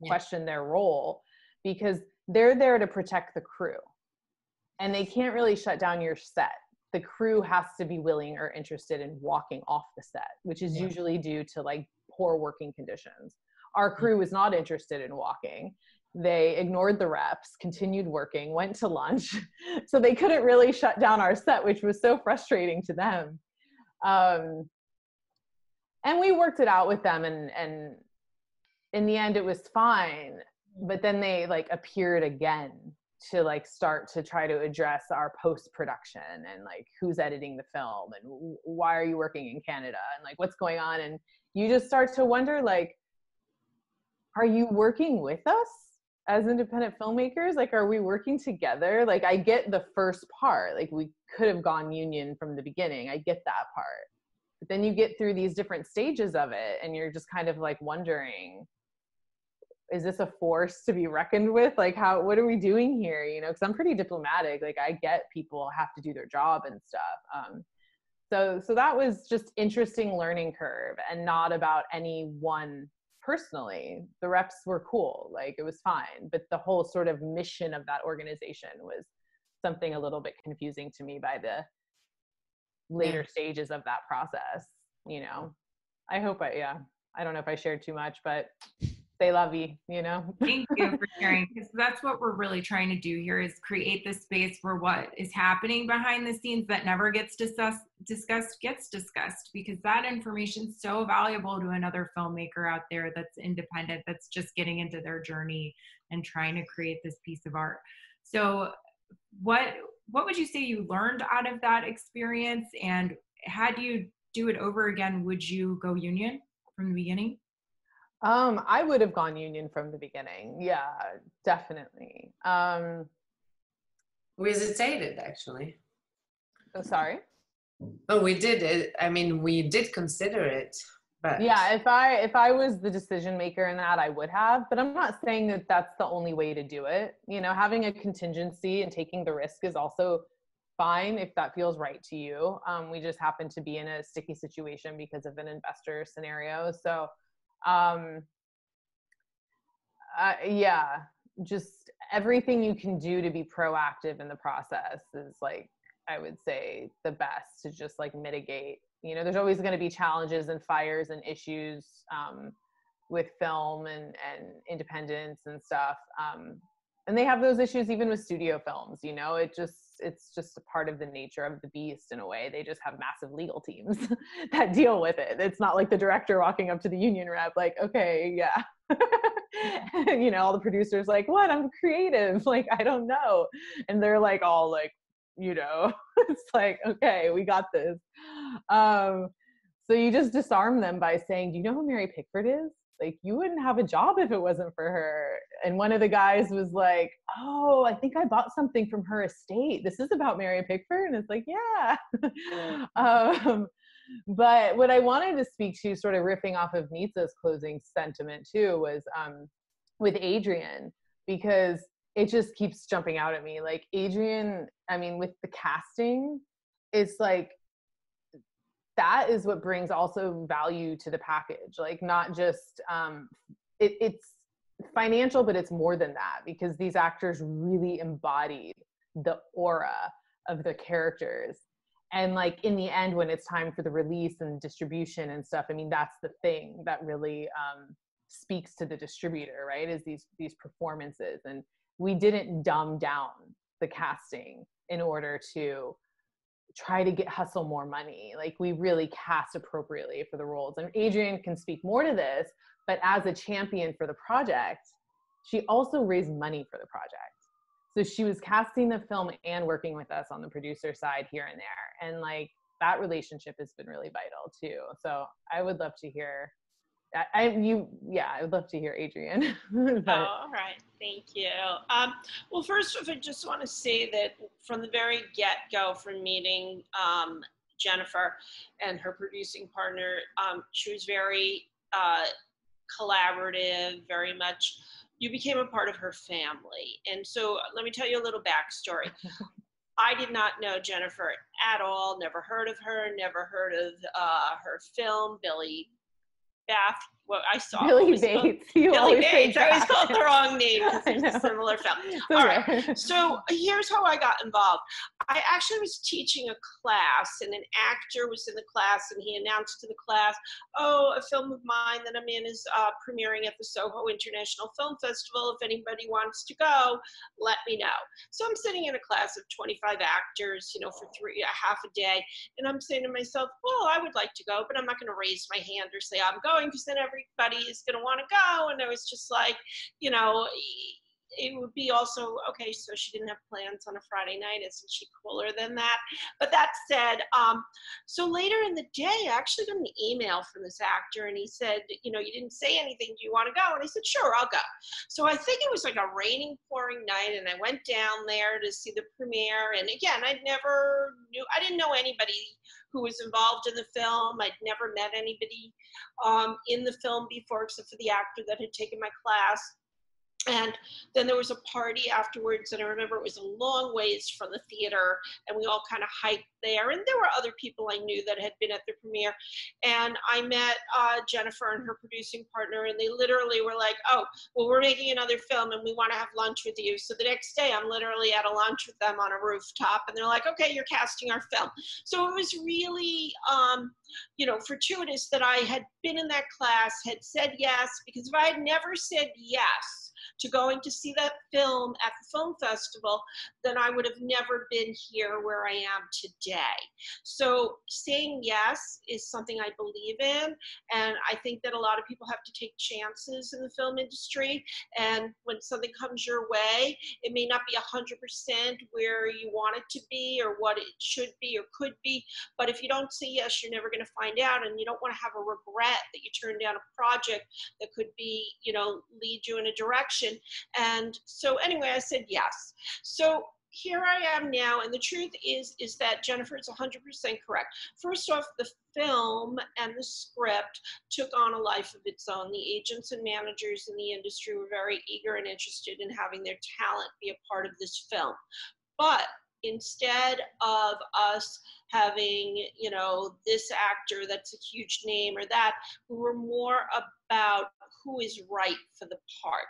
question their role because they're there to protect the crew. And they can't really shut down your set. The crew has to be willing or interested in walking off the set which is Yeah. usually due to like poor working conditions. Our crew was not interested in walking. They ignored the reps continued working went to lunch so they couldn't really shut down our set which was so frustrating to them. Um, and we worked it out with them and and in the end it was fine but then they like appeared again to like start to try to address our post production and like who's editing the film and why are you working in Canada and like what's going on and you just start to wonder like are you working with us as independent filmmakers? Like are we working together? Like i get the first part like we could have gone union from the beginning. I get that part. But then you get through these different stages of it and you're just kind of like wondering is this a force to be reckoned with? Like how what are we doing here? You know because i'm pretty diplomatic. Like i get people have to do their job and stuff. Um so so that was just interesting learning curve and not about any one personally. The reps were cool like it was fine but the whole sort of mission of that organization was something a little bit confusing to me by the later stages of that process you know? Mm. I hope i yeah i don't know if i shared too much but they love you you know Thank you for sharing because that's what we're really trying to do here is create this space where what is happening behind the scenes that never gets discussed discussed gets discussed because that information is so valuable to another filmmaker out there that's independent that's just getting into their journey and trying to create this piece of art. So what what would you say you learned out of that experience and had you do it over again would you go union from the beginning? Um, I would have gone union from the beginning. Yeah, definitely. Um, we hesitated actually oh, sorry. oh we did it i mean we did consider it but Yeah, if I if I was the decision maker in that, I would have. But I'm not saying that that's the only way to do it. You know, having a contingency and taking the risk is also fine if that feels right to you. Um, we just happen to be in a sticky situation because of an investor scenario. So, um, uh, yeah, just everything you can do to be proactive in the process is like I would say the best to just like mitigate. You know, there's always going to be challenges and fires and issues um, with film and and independence and stuff. Um, and they have those issues even with studio films. You know, it just it's just a part of the nature of the beast in a way. They just have massive legal teams that deal with it. It's not like the director walking up to the union rep like, okay, yeah. you know, all the producers like, what? I'm creative. Like, I don't know. And they're like all like, you know, it's like, okay, we got this. Um, so you just disarm them by saying, Do you know who Mary Pickford is? Like, you wouldn't have a job if it wasn't for her. And one of the guys was like, Oh, I think I bought something from her estate. This is about Mary Pickford. And it's like, Yeah. um, but what I wanted to speak to, sort of riffing off of Nitsa's closing sentiment too, was um, with Adrian, because it just keeps jumping out at me. Like Adrian, I mean, with the casting, it's like that is what brings also value to the package. Like not just um, it, it's financial, but it's more than that because these actors really embodied the aura of the characters and like in the end when it's time for the release and distribution and stuff i mean that's the thing that really um, speaks to the distributor right is these these performances and we didn't dumb down the casting in order to try to get hustle more money. Like we really cast appropriately for the roles. And adrian can speak more to this, but as a champion for the project, she also raised money for the project. So she was casting the film and working with us on the producer side here and there. And like that relationship has been really vital too. So I would love to hear I, I you yeah, I would love to hear adrian but, oh, all right. Thank you. Um, well, first off, I just want to say that from the very get go, from meeting um, Jennifer and her producing partner, um, she was very uh, collaborative, very much. You became a part of her family. And so let me tell you a little backstory. I did not know Jennifer at all, never heard of her, never heard of uh, her film, Billy Bath what I saw. Billy Bates. You Billy Bates. I always called the wrong name because it's a similar film. All right. So here's how I got involved. I actually was teaching a class, and an actor was in the class, and he announced to the class, "Oh, a film of mine that I'm in is uh, premiering at the Soho International Film Festival. If anybody wants to go, let me know." So I'm sitting in a class of 25 actors, you know, for three a half a day, and I'm saying to myself, "Well, I would like to go, but I'm not going to raise my hand or say I'm going because then every everybody is going to want to go. And I was just like, you know, it would be also okay so she didn't have plans on a friday night isn't she cooler than that? But that said um, so later in the day i actually got an email from this actor and he said you know you didn't say anything. Do you want to go? And i said sure i'll go. So i think it was like a raining pouring night and i went down there to see the premiere and again i never knew i didn't know anybody who was involved in the film. I'd never met anybody um, in the film before except for the actor that had taken my class. And then there was a party afterwards, and I remember it was a long ways from the theater, and we all kind of hiked there. And there were other people I knew that had been at the premiere. And I met uh, Jennifer and her producing partner, and they literally were like, Oh, well, we're making another film, and we want to have lunch with you. So the next day, I'm literally at a lunch with them on a rooftop, and they're like, Okay, you're casting our film. So it was really, um, you know, fortuitous that I had been in that class, had said yes, because if I had never said yes, to going to see that film at the film festival, then I would have never been here where I am today. So saying yes is something I believe in. And I think that a lot of people have to take chances in the film industry. And when something comes your way, it may not be 100% where you want it to be or what it should be or could be. But if you don't say yes, you're never going to find out. And you don't want to have a regret that you turned down a project that could be, you know, lead you in a direction and so anyway, I said yes. So here I am now, and the truth is, is that Jennifer is 100% correct. First off, the film and the script took on a life of its own. The agents and managers in the industry were very eager and interested in having their talent be a part of this film. But instead of us having, you know, this actor that's a huge name or that, we were more about who is right for the part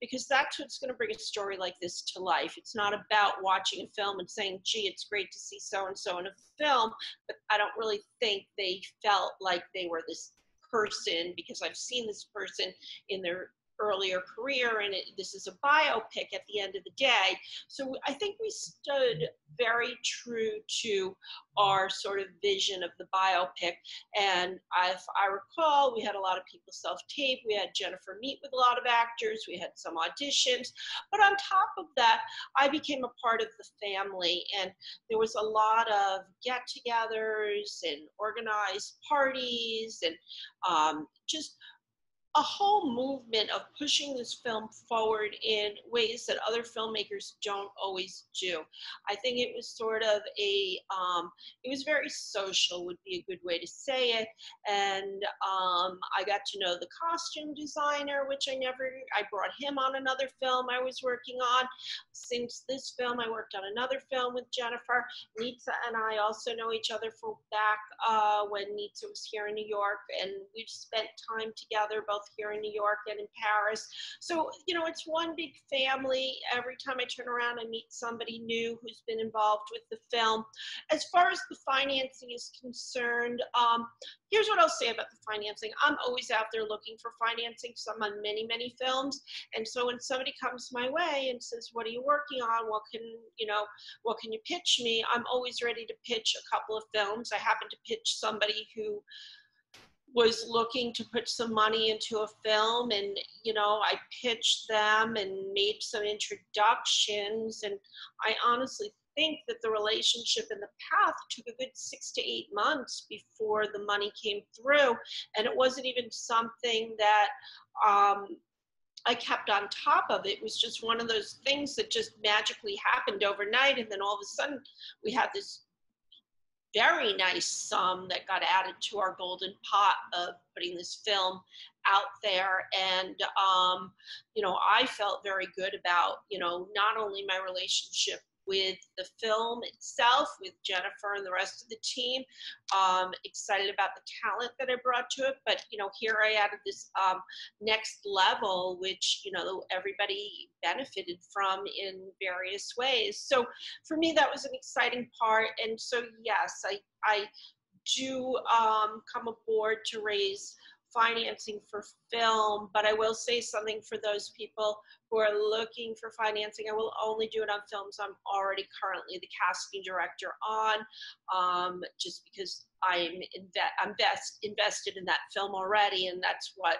because that's what's going to bring a story like this to life. It's not about watching a film and saying gee it's great to see so and so in a film but i don't really think they felt like they were this person because i've seen this person in their earlier career and it, this is a biopic at the end of the day. So I think we stood very true to our sort of vision of the biopic. And if I recall, we had a lot of people self tape. We had Jennifer meet with a lot of actors. We had some auditions. But on top of that, I became a part of the family. And there was a lot of get togethers and organized parties and um, just a whole movement of pushing this film forward in ways that other filmmakers don't always do. I think it was sort of a, um, it was very social, would be a good way to say it. And um, I got to know the costume designer, which I never, I brought him on another film I was working on. Since this film, I worked on another film with Jennifer. Nitsa and I also know each other from back uh, when Nitsa was here in New York, and we've spent time together both here in New York and in Paris. So, you know, it's one big family. Every time I turn around, I meet somebody new who's been involved with the film. As far as the financing is concerned, um, here's what I'll say about the financing. I'm always out there looking for financing I'm on many, many films. And so when somebody comes my way and says, what are you working on? What can, you know, what can you pitch me? I'm always ready to pitch a couple of films. I happen to pitch somebody who was looking to put some money into a film and you know i pitched them and made some introductions and i honestly think that the relationship and the path took a good six to eight months before the money came through and it wasn't even something that um, I kept on top of it. It was just one of those things that just magically happened overnight. And then all of a sudden, we had this very nice sum that got added to our golden pot of putting this film out there. And, um, you know, I felt very good about, you know, not only my relationship with the film itself, with Jennifer and the rest of the team. Um, excited about the talent that I brought to it, but you know, here I added this um, next level, which you know everybody benefited from in various ways. So for me, that was an exciting part, and so yes, I I do um, come aboard to raise financing for film, but I will say something for those people who are looking for financing. I will only do it on films I'm already currently the casting director on, um, just because I'm inve- I'm best invested in that film already, and that's what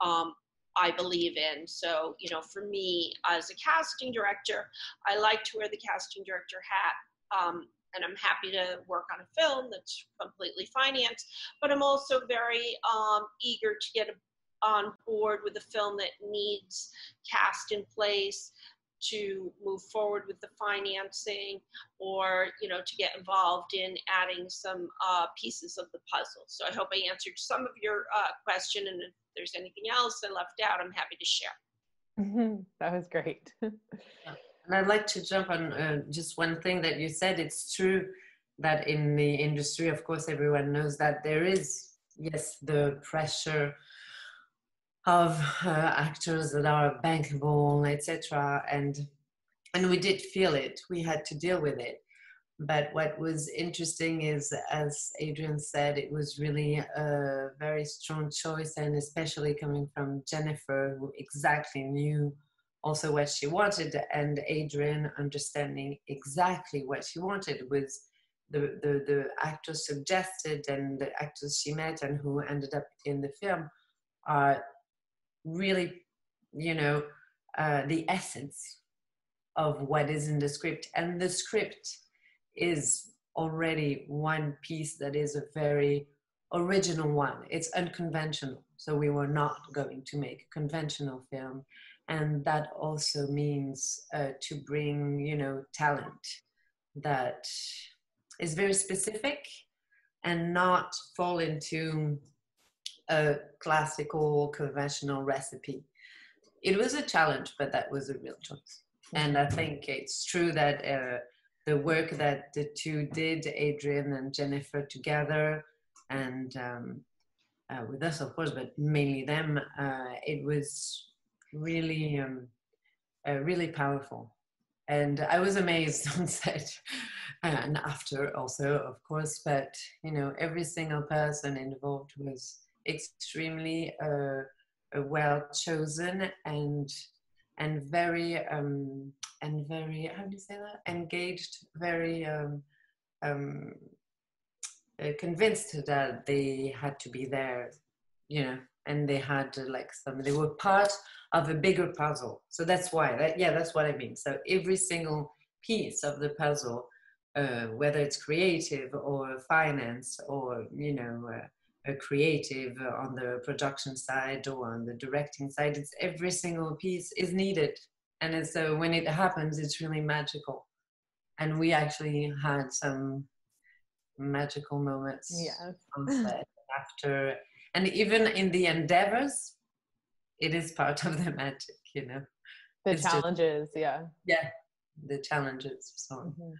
um, I believe in. So, you know, for me as a casting director, I like to wear the casting director hat. Um, and I'm happy to work on a film that's completely financed, but I'm also very um, eager to get on board with a film that needs cast in place to move forward with the financing or you know to get involved in adding some uh, pieces of the puzzle. So i hope i answered some of your uh, question and if there's anything else i left out i'm happy to share. That was great And I'd like to jump on uh, just one thing that you said. It's true that in the industry, of course, everyone knows that there is, yes, the pressure of uh, actors that are bankable, etc. And and we did feel it. We had to deal with it. But what was interesting is, as Adrian said, it was really a very strong choice, and especially coming from Jennifer, who exactly knew also what she wanted and adrian understanding exactly what she wanted was the, the, the actors suggested and the actors she met and who ended up in the film are really you know uh, the essence of what is in the script. And the script is already one piece that is a very original one. It's unconventional. So we were not going to make a conventional film and that also means uh, to bring you know talent that is very specific and not fall into a classical conventional recipe. It was a challenge but that was a real choice. And i think it's true that uh, the work that the two did adrian and jennifer together and um, uh, with us of course but mainly them uh, it was really, um, uh, really powerful. And I was amazed on set and after also, of course, but you know, every single person involved was extremely uh, uh, well chosen and and very um, and very how do you say that engaged, very um, um, uh, convinced that they had to be there, you know, and they had uh, like some they were part of a bigger puzzle. So that's why that, yeah that's what i mean. So every single piece of the puzzle uh, whether it's creative or finance or you know uh, a creative on the production side or on the directing side it's every single piece is needed. And so when it happens it's really magical. And we actually had some magical moments set after and even in the endeavors it is part of the magic you know the it's challenges just, yeah yeah the challenges so mm-hmm.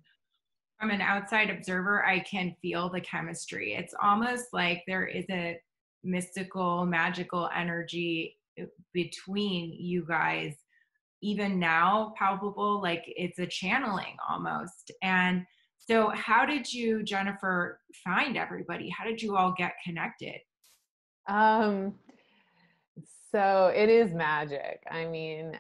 from an outside observer i can feel the chemistry it's almost like there is a mystical, magical energy uh, between you guys, even now palpable, like it's a channeling almost. And so, how did you, Jennifer, find everybody? How did you all get connected? Um, so it is magic. I mean,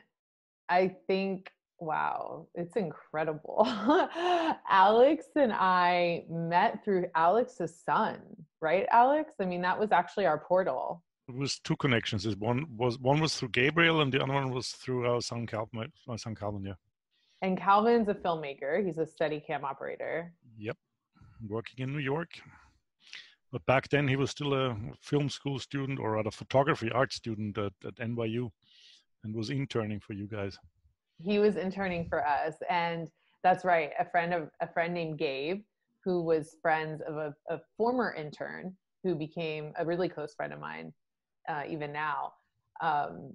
I think, wow, it's incredible. Alex and I met through Alex's son, right, Alex? I mean, that was actually our portal. It was two connections. One was one was through Gabriel, and the other one was through our son Calvin. My son Calvin, yeah. And Calvin's a filmmaker. He's a steady cam operator. Yep, working in New York. But back then, he was still a film school student or rather photography art student at, at NYU and was interning for you guys. He was interning for us. And that's right. A friend of a friend named Gabe, who was friends of a, a former intern who became a really close friend of mine, uh, even now. Um,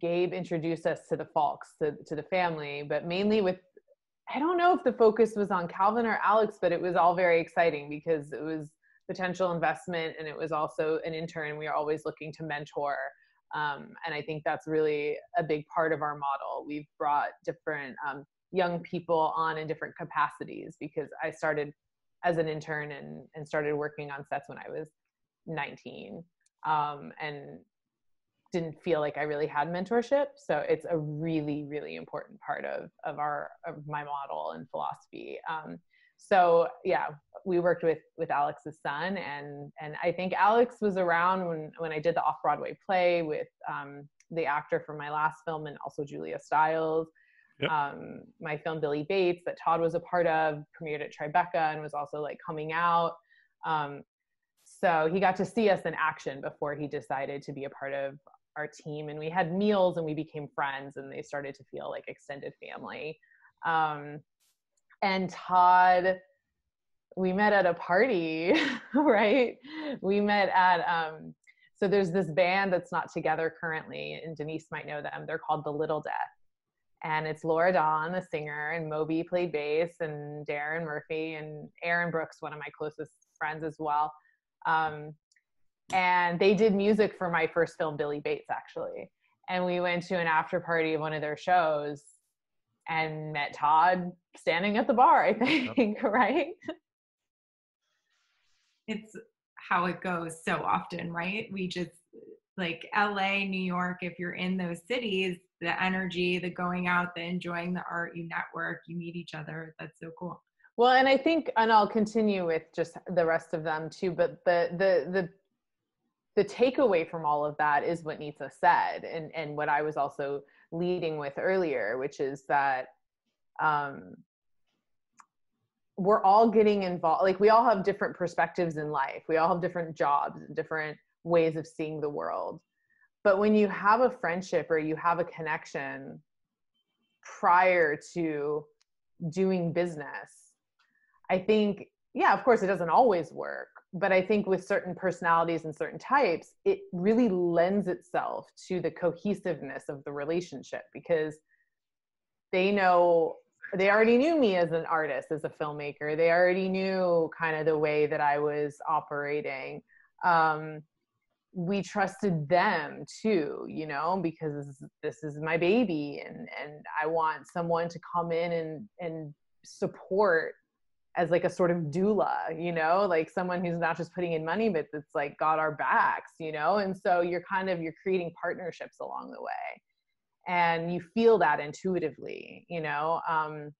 Gabe introduced us to the Falks, to, to the family, but mainly with I don't know if the focus was on Calvin or Alex, but it was all very exciting because it was potential investment and it was also an intern we are always looking to mentor um, and i think that's really a big part of our model. We've brought different um, young people on in different capacities because i started as an intern and, and started working on sets when i was 19 um, and didn't feel like i really had mentorship so it's a really really important part of of our of my model and philosophy. Um, so yeah we worked with with alex's son and and i think alex was around when when i did the off-broadway play with um, the actor from my last film and also julia stiles. Yep. um, my film billy bates that todd was a part of premiered at tribeca and was also like coming out. Um, so he got to see us in action before he decided to be a part of our team and we had meals and we became friends and they started to feel like extended family. Um, and Todd, we met at a party, right? We met at, um, so there's this band that's not together currently, and Denise might know them. They're called The Little Death. And it's Laura Dawn, the singer, and Moby played bass, and Darren Murphy, and Aaron Brooks, one of my closest friends as well. Um, and they did music for my first film, Billy Bates, actually. And we went to an after party of one of their shows and met Todd standing at the bar, I think, yep. right? It's how it goes so often, right? We just like LA, New York, if you're in those cities, the energy, the going out, the enjoying the art, you network, you meet each other. That's so cool. Well, and I think, and I'll continue with just the rest of them too, but the, the, the, the takeaway from all of that is what Nitsa said, and, and what I was also leading with earlier, which is that um, we're all getting involved. Like we all have different perspectives in life. We all have different jobs and different ways of seeing the world. But when you have a friendship or you have a connection prior to doing business, I think, yeah, of course, it doesn't always work but I think with certain personalities and certain types, it really lends itself to the cohesiveness of the relationship because they know they already knew me as an artist, as a filmmaker. They already knew kind of the way that I was operating. Um, we trusted them too, you know, because this is my baby and, and I want someone to come in and, and support as like a sort of doula, you know, like someone who's not just putting in money, but that's like got our backs, you know? And so you're kind of, you're creating partnerships along the way and you feel that intuitively, you know? Um,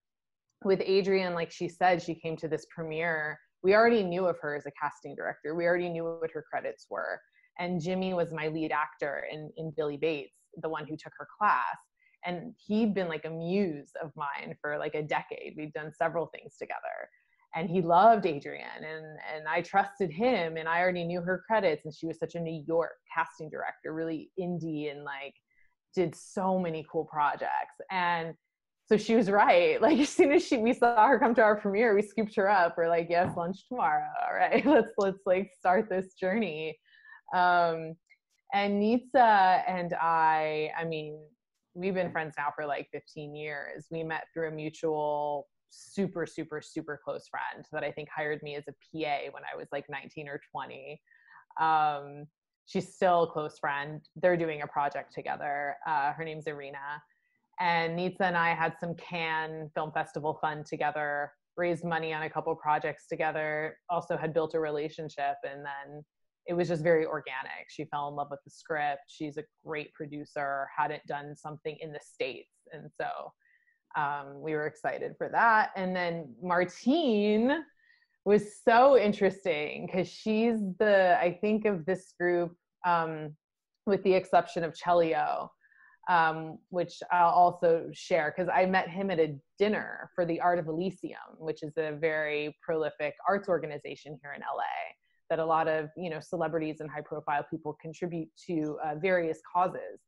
with Adrienne, like she said, she came to this premiere. We already knew of her as a casting director. We already knew what her credits were. And Jimmy was my lead actor in, in Billy Bates, the one who took her class and he'd been like a muse of mine for like a decade. We'd done several things together and he loved Adrienne and and I trusted him and I already knew her credits and she was such a New York casting director, really indie and like did so many cool projects. And so she was right. Like as soon as she we saw her come to our premiere, we scooped her up. We're like, yes, lunch tomorrow. All right, let's let's like start this journey. Um, and Nitsa and I, I mean, we've been friends now for like 15 years. We met through a mutual super, super, super close friend that I think hired me as a PA when I was like 19 or 20. Um, she's still a close friend. They're doing a project together. Uh, her name's Irina. And Nitsa and I had some Cannes Film Festival fun together, raised money on a couple projects together, also had built a relationship. And then it was just very organic. She fell in love with the script. She's a great producer, hadn't done something in the States. And so um, we were excited for that. And then Martine was so interesting because she's the, I think of this group, um, with the exception of Chelio, um, which I'll also share because I met him at a dinner for the Art of Elysium, which is a very prolific arts organization here in LA that a lot of you know celebrities and high profile people contribute to uh, various causes.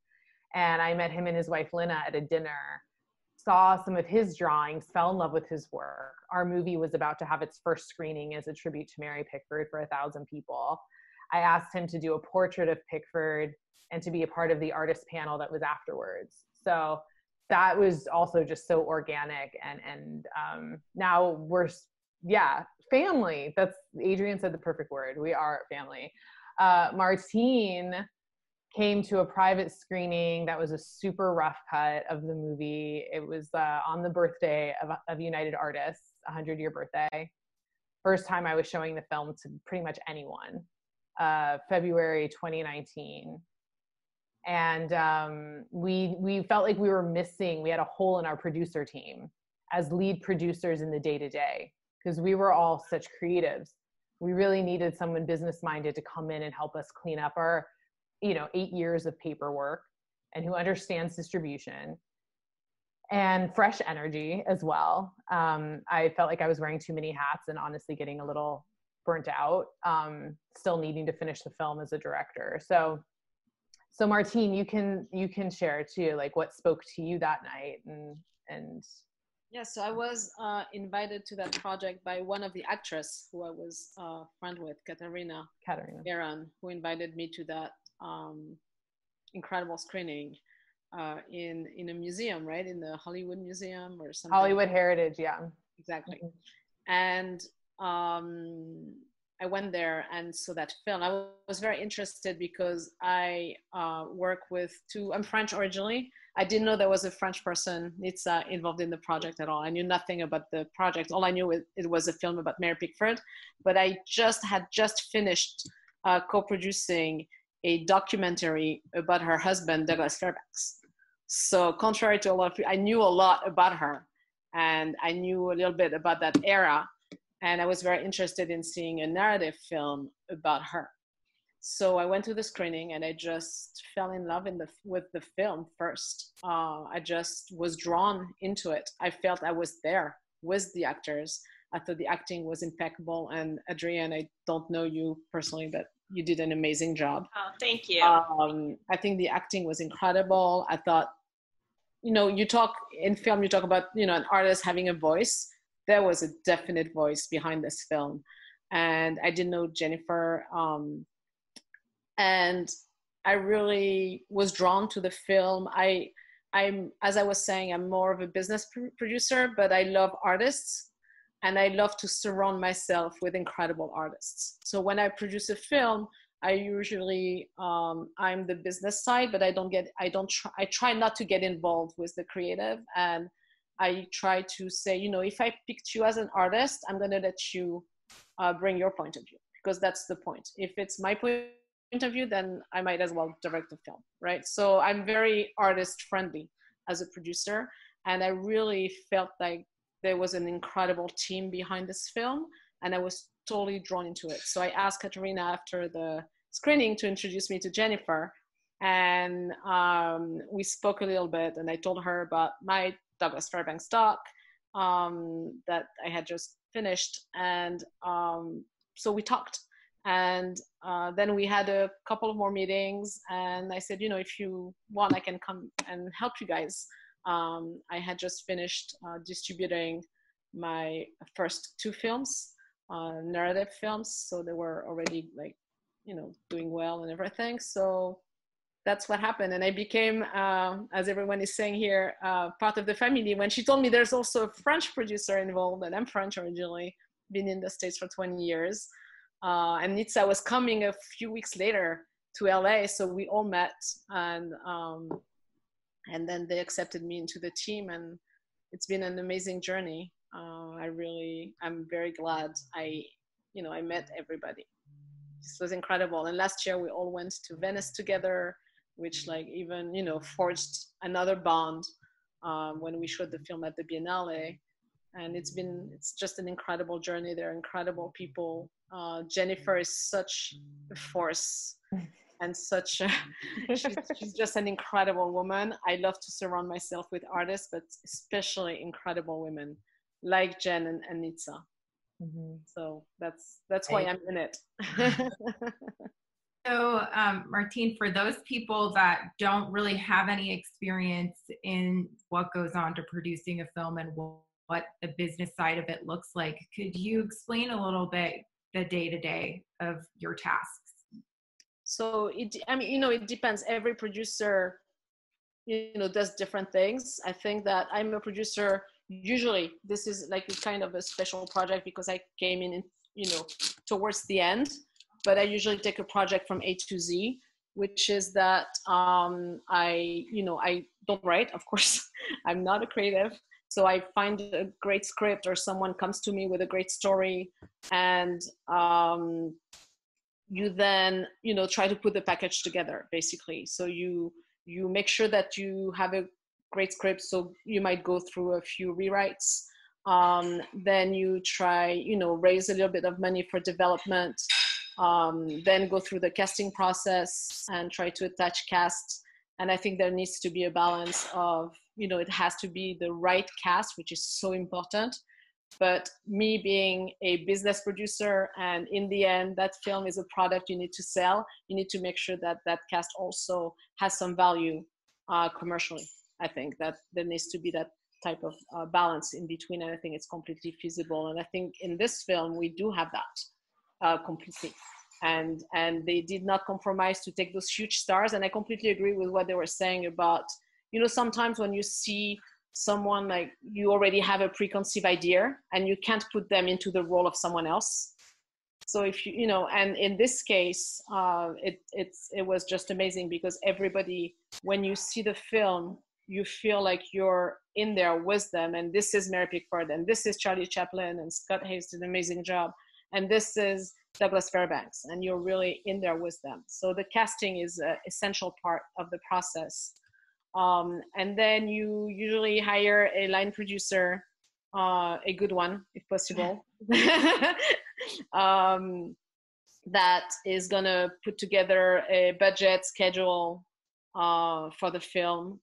And I met him and his wife Lina at a dinner, saw some of his drawings, fell in love with his work. Our movie was about to have its first screening as a tribute to Mary Pickford for a thousand people. I asked him to do a portrait of Pickford and to be a part of the artist panel that was afterwards. So that was also just so organic and and um, now we're yeah family that's adrian said the perfect word we are family uh, martine came to a private screening that was a super rough cut of the movie. It was uh, on the birthday of, of united artists 100 year birthday. First time i was showing the film to pretty much anyone uh, february 2019 and um, we we felt like we were missing we had a hole in our producer team as lead producers in the day to day because we were all such creatives. We really needed someone business minded to come in and help us clean up our you know eight years of paperwork and who understands distribution and fresh energy as well. Um, i felt like i was wearing too many hats and honestly getting a little burnt out um, still needing to finish the film as a director. So so martine you can you can share too like what spoke to you that night and and yeah so i was uh, invited to that project by one of the actress who i was uh, friend with katarina katarina. Aaron, who invited me to that um, incredible screening uh, in in a museum right in the hollywood museum or something hollywood heritage yeah exactly mm-hmm. and um, I went there and saw that film. I was very interested because I uh, work with two. I'm French originally. I didn't know there was a French person it's uh, involved in the project at all. I knew nothing about the project. All I knew it, it was a film about Mary Pickford. But I just had just finished uh, co-producing a documentary about her husband Douglas Fairbanks. So contrary to a lot of people, I knew a lot about her, and I knew a little bit about that era and I was very interested in seeing a narrative film about her. So I went to the screening and I just fell in love in the, with the film first. Uh, I just was drawn into it. I felt I was there with the actors. I thought the acting was impeccable. And Adrienne, I don't know you personally, but you did an amazing job. Oh, thank you. Um, I think the acting was incredible. I thought, you know, you talk in film, you talk about, you know, an artist having a voice there was a definite voice behind this film. And I didn't know Jennifer. Um, and I really was drawn to the film. I, I'm, as I was saying, I'm more of a business pr- producer, but I love artists and I love to surround myself with incredible artists. So when I produce a film, I usually um, I'm the business side, but I don't get I don't try I try not to get involved with the creative and I try to say, you know, if I picked you as an artist, I'm to let you uh, bring your point of view because that's the point. If it's my point of view, then I might as well direct the film, right? So I'm very artist friendly as a producer. And I really felt like there was an incredible team behind this film. And I was totally drawn into it. So I asked Katarina after the screening to introduce me to Jennifer. And um, we spoke a little bit, and I told her about my Douglas Fairbanks doc um, that I had just finished. And um, so we talked. And uh, then we had a couple of more meetings. And I said, you know, if you want, I can come and help you guys. Um, I had just finished uh, distributing my first two films, uh, narrative films. So they were already like, you know, doing well and everything. So that's what happened and i became uh, as everyone is saying here uh, part of the family when she told me there's also a french producer involved and i'm french originally been in the states for 20 years uh, and nitsa was coming a few weeks later to LA. So we all met and um, and then they accepted me into the team and it's been an amazing journey. Uh, I really, I'm very glad I, you know, I met everybody. This was incredible. And last year we all went to Venice together, which like even, you know, forged another bond um, when we showed the film at the Biennale. And it's been, it's just an incredible journey. They're incredible people. Uh, Jennifer is such a force and such a, she's, she's, just an incredible woman. I love to surround myself with artists but especially incredible women like jen and, and nitsa mm-hmm. so that's that's why i'm in it. So um, martine for those people that don't really have any experience in what goes on to producing a film and what the business side of it looks like could you explain a little bit the day to day of your tasks so it i mean you know it depends. Every producer you know does different things. I think that i'm a producer usually this is like kind of a special project because i came in you know towards the end but i usually take a project from a to z which is that um, i you know i don't write of course. I'm not a creative. So i find a great script or someone comes to me with a great story and um, you then you know try to put the package together basically. So you you make sure that you have a great script so you might go through a few rewrites. Um, then you try you know raise a little bit of money for development. Um, then go through the casting process and try to attach cast. And i think there needs to be a balance of you know it has to be the right cast which is so important but me being a business producer and in the end that film is a product you need to sell. You need to make sure that that cast also has some value uh, commercially. I think that there needs to be that type of uh, balance in between and i think it's completely feasible. And i think in this film we do have that uh, completely. And and they did not compromise to take those huge stars and i completely agree with what they were saying about you know sometimes when you see someone like you already have a preconceived idea and you can't put them into the role of someone else. So if you you know and in this case uh, it it's it was just amazing because everybody when you see the film you feel like you're in there with them. And this is mary pickford and this is charlie chaplin and scott hayes did an amazing job. And this is douglas fairbanks and you're really in there with them. So the casting is an essential part of the process um, and then you usually hire a line producer, uh, a good one if possible, um, that is gonna put together a budget schedule uh, for the film.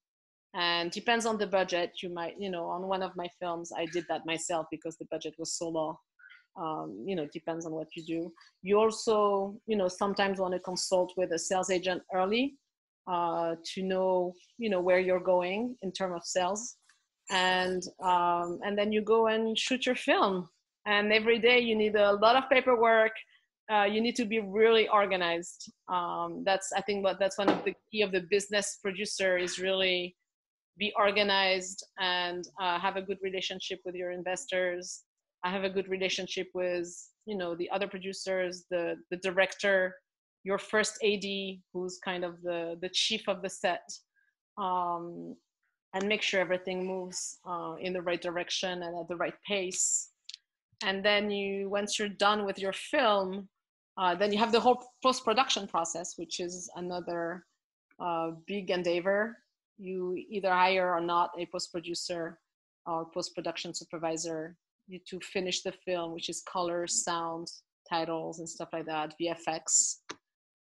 And depends on the budget. You might, you know, on one of my films, I did that myself because the budget was so low. Um, you know, depends on what you do. You also, you know, sometimes want to consult with a sales agent early uh, to know you know where you're going in terms of sales. And um, and then you go and shoot your film. And every day you need a lot of paperwork. Uh, you need to be really organized. Um, that's i think what that's one of the key of the business producer is really be organized and uh, have a good relationship with your investors. I have a good relationship with you know the other producers the the director your first AD, who's kind of the, the chief of the set, um, and make sure everything moves uh, in the right direction and at the right pace. And then you, once you're done with your film, uh, then you have the whole post-production process, which is another uh, big endeavor. You either hire or not a post-producer or post-production supervisor to finish the film, which is color, sound, titles, and stuff like that, VFX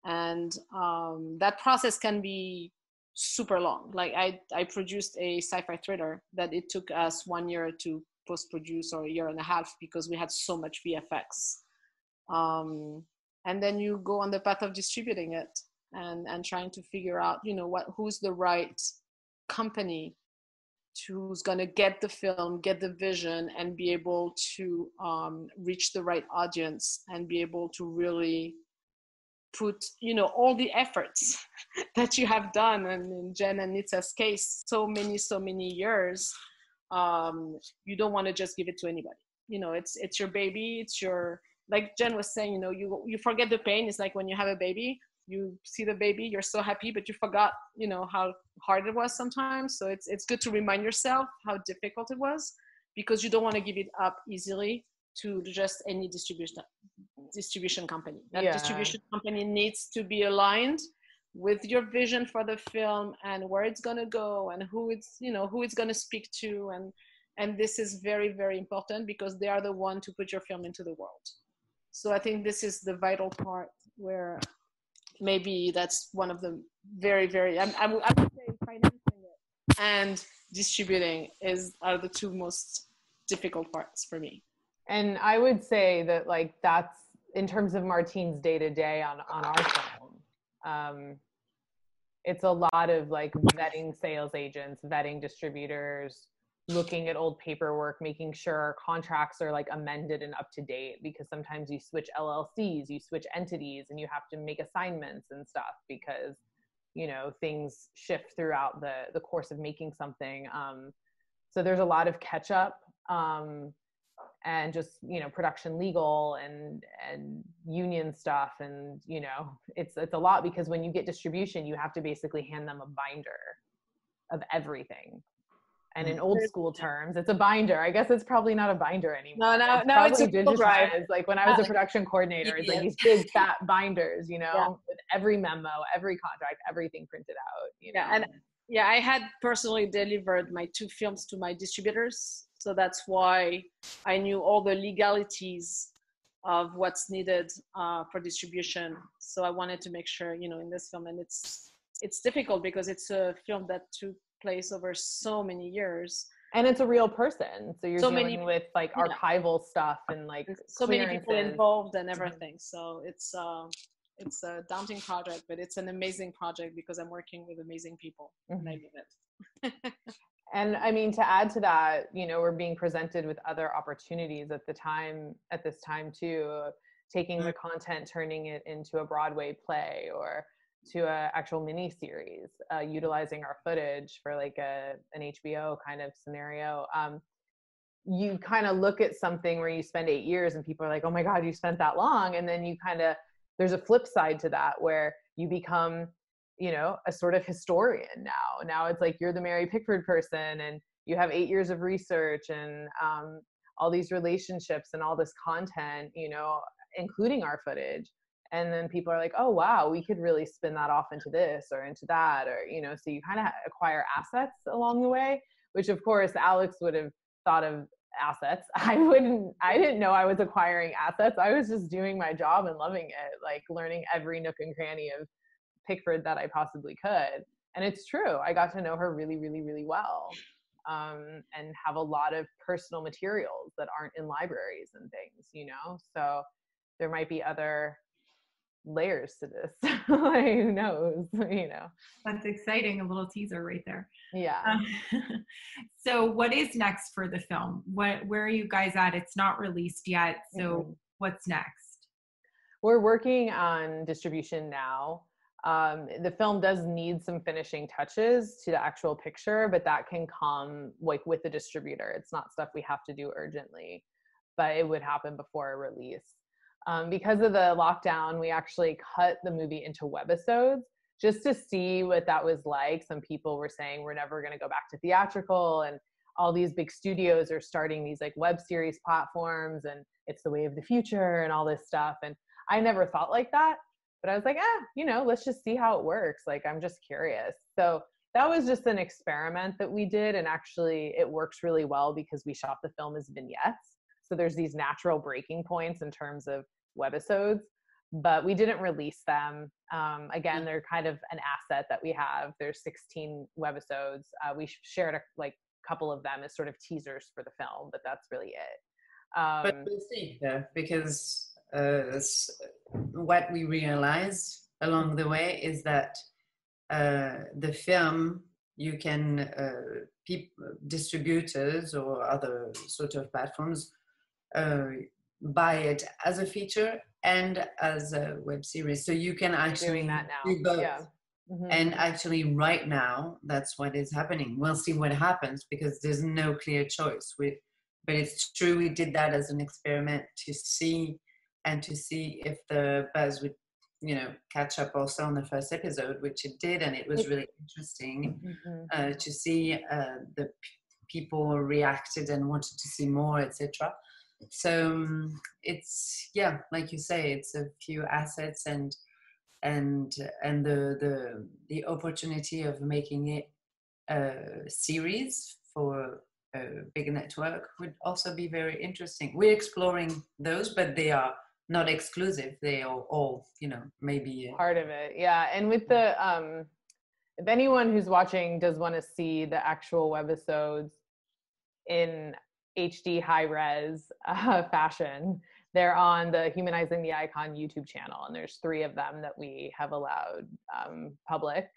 and um, that process can be super long. Like i i produced a sci-fi thriller that it took us one year to post produce or a year and a half because we had so much vfx um, and then you go on the path of distributing it and and trying to figure out you know what who's the right company who's going to get the film get the vision and be able to um, reach the right audience and be able to really put you know all the efforts that you have done and in jen and nitsa's case so many so many years um, you don't want to just give it to anybody. You know it's it's your baby it's your like jen was saying you know you you forget the pain. It's like when you have a baby you see the baby you're so happy but you forgot you know how hard it was sometimes. So it's it's good to remind yourself how difficult it was because you don't want to give it up easily to just any distribution distribution company. That Yeah. distribution company needs to be aligned with your vision for the film and where it's going to go and who it's you know who it's going to speak to. And and this is very very important because they are the one to put your film into the world. So i think this is the vital part where maybe that's one of the very very I'm, I'm, I would say financing it and distributing is are the two most difficult parts for me And I would say that like that's in terms of Martine's day to day on on our film. Um, it's a lot of like vetting sales agents, vetting distributors, looking at old paperwork, making sure our contracts are like amended and up to date because sometimes you switch LLCs, you switch entities, and you have to make assignments and stuff because you know things shift throughout the the course of making something. Um, so there's a lot of catch up. Um, and just you know production legal and and union stuff. And you know it's it's a lot because when you get distribution you have to basically hand them a binder of everything. And in old school terms it's a binder. I guess it's probably not a binder anymore. No no it's no it's a probably drive. like when i was a production coordinator it's like these big fat binders you know Yeah. with every memo every contract everything printed out you know? yeah and yeah i had personally delivered my two films to my distributors so that's why i knew all the legalities of what's needed uh, for distribution. So i wanted to make sure you know in this film and it's it's difficult because it's a film that took place over so many years. And it's a real person. So you're So dealing many- with like yeah. archival stuff and like so many people involved and everything. So it's uh, it's a daunting project but it's an amazing project because i'm working with amazing people and i Mhm. love it And I mean, to add to that, you know, we're being presented with other opportunities at the time, at this time too, taking the content, turning it into a Broadway play or to an actual mini series, uh, utilizing our footage for like a an HBO kind of scenario. Um, you kind of look at something where you spend eight years and people are like, oh my God, you spent that long. And then you kind of, there's a flip side to that where you become you know a sort of historian now. Now it's like you're the mary pickford person and you have eight years of research and um, all these relationships and all this content you know including our footage. And then people are like oh wow we could really spin that off into this or into that or you know so you kind of acquire assets along the way which of course alex would have thought of assets. I wouldn't i didn't know i was acquiring assets. I was just doing my job and loving it like learning every nook and cranny of Pickford that I possibly could. And it's true. I got to know her really, really, really well um, and have a lot of personal materials that aren't in libraries and things, you know? So there might be other layers to this. like, who knows, you know? That's exciting. A little teaser right there. Yeah. Um, so, what is next for the film? What, where are you guys at? It's not released yet. So, Mhm. what's next? We're working on distribution now. Um, the film does need some finishing touches to the actual picture, but that can come like with the distributor. It's not stuff we have to do urgently, but it would happen before a release. Um, because of the lockdown, we actually cut the movie into webisodes just to see what that was like. Some people were saying we're never going to go back to theatrical, and all these big studios are starting these like web series platforms, and it's the way of the future, and all this stuff. And I never thought like that, but I was like, ah, you know, let's just see how it works. Like, I'm just curious. So that was just an experiment that we did, and actually, it works really well because we shot the film as vignettes. So there's these natural breaking points in terms of webisodes, but we didn't release them. Um, again, they're kind of an asset that we have. There's 16 webisodes. Uh, we shared a like couple of them as sort of teasers for the film, but that's really it. Um, but we'll see though, because uh, what we realize along the way is that uh, the film you can uh, peop- distributors or other sort of platforms uh, buy it as a feature and as a web series so you can actually doing that now. do both Yeah. Mhm. and actually right now that's what is happening we'll see what happens because there's no clear choice we but it's true we did that as an experiment to see and to see if the buzz would you know catch up also on the first episode, which it did, and it was really interesting Mhm. uh, to see uh, the p- people reacted and wanted to see more, etc. So um, it's yeah, like you say, it's a few assets and and and the the the opportunity of making it a series for a big network would also be very interesting. We're exploring those, but they are not exclusive. They are all, you know, maybe. uh, part of it yeah and with the um if anyone who's watching does want to see the actual webisodes in hd high res uh, fashion they're on the humanizing the icon youtube channel and there's three of them that we have allowed um, public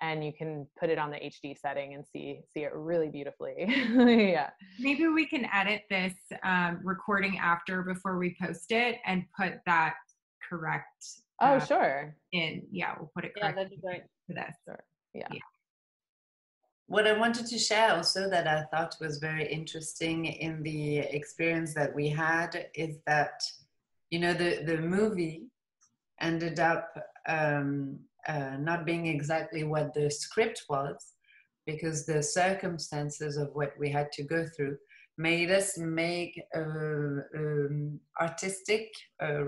and you can put it on the hd setting and see see it really beautifully yeah Maybe we can edit this um, recording after before we post it and put that correct. oh uh, sure In yeah, we'll put it Yeah, correct that'd be great. for this. sure yeah What I wanted to share also that I thought was very interesting in the experience that we had is that, you know, the, the movie ended up um, uh, not being exactly what the script was because the circumstances of what we had to go through made us make a, um, artistic, uh,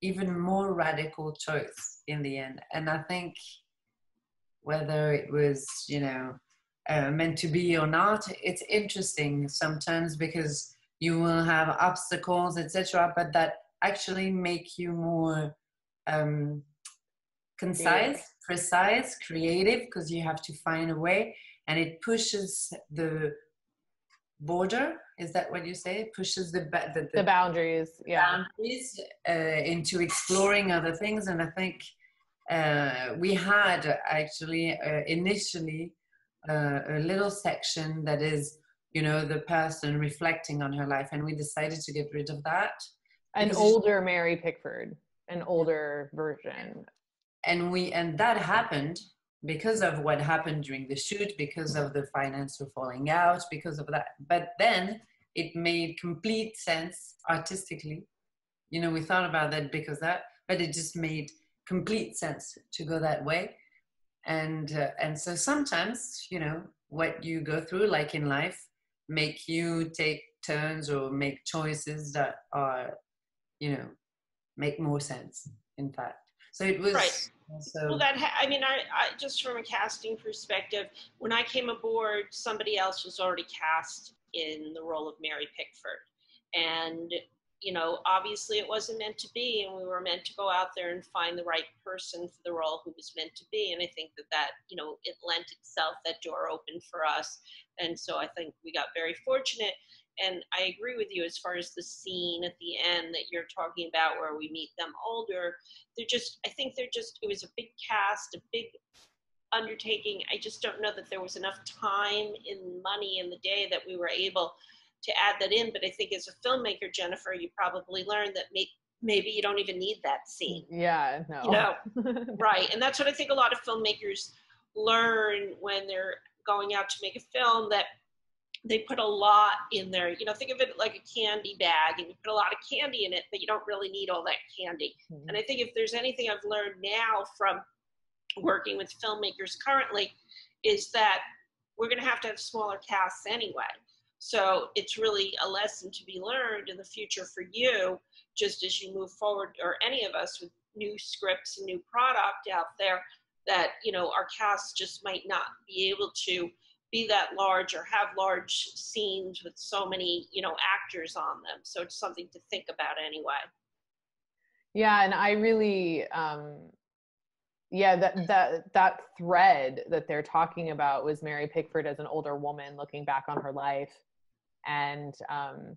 even more radical choice in the end. And I think whether it was, you know, uh, meant to be or not, it's interesting sometimes because you will have obstacles, etc., but that actually make you more um, concise, precise, creative, because you have to find a way, and it pushes the border. Is that what you say? It pushes the ba- the, the boundaries yeah boundaries uh, into exploring other things. And I think uh, we had actually uh, initially uh, a little section that is, you know, the person reflecting on her life, and we decided to get rid of that. an older mary pickford an older version and we and that happened because of what happened during the shoot because of the financial falling out because of that. But then it made complete sense artistically. You know we thought about that because that but it just made complete sense to go that way. And uh, and so sometimes you know what you go through like in life make you take turns or make choices that are you know make more sense in fact so it was Right. also Well, that ha- I mean, I, I just from a casting perspective, when I came aboard, somebody else was already cast in the role of Mary Pickford, and you know, obviously, it wasn't meant to be, and we were meant to go out there and find the right person for the role who was meant to be. And I think that that you know, it lent itself that door open for us, and so I think we got very fortunate. And I agree with you as far as the scene at the end that you're talking about, where we meet them older. They're just i think they're just it was a big cast a big undertaking. I just don't know that there was enough time and money in the day that we were able to add that in. But i think as a filmmaker jennifer you probably learned that may, maybe you don't even need that scene. Yeah no. You know? Right and that's what i think a lot of filmmakers learn when they're going out to make a film that they put a lot in there. You know think of it like a candy bag and you put a lot of candy in it but you don't really need all that candy. Hmm. And i think if there's anything i've learned now from working with filmmakers currently is that we're going to have to have smaller casts anyway. So it's really a lesson to be learned in the future for you just as you move forward or any of us with new scripts and new product out there that you know our casts just might not be able to be that large or have large scenes with so many you know actors on them. So it's something to think about anyway. Yeah and i really um yeah that that that thread that they're talking about was mary pickford as an older woman looking back on her life. And um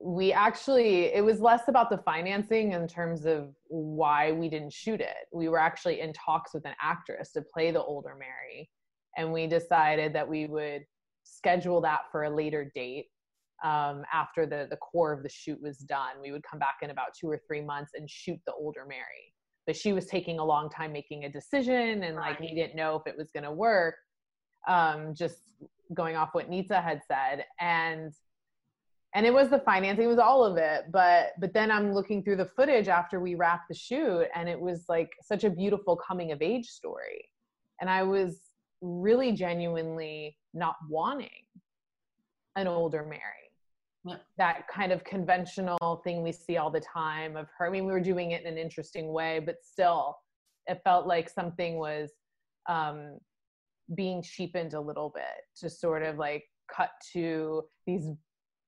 we actually it was less about the financing in terms of why we didn't shoot it. We were actually in talks with an actress to play the older mary and we decided that we would schedule that for a later date um, after the the core of the shoot was done. We would come back in about two or three months and shoot the older mary. But she was taking a long time making a decision and like we didn't know if it was going to work um, just going off what nitsa had said. And and it was the financing it was all of it. But but then i'm looking through the footage after we wrapped the shoot and it was like such a beautiful coming of age story. And i was really genuinely not wanting an older mary Yeah. that kind of conventional thing we see all the time of her i mean we were doing it in an interesting way but still it felt like something was um being cheapened a little bit to sort of like cut to these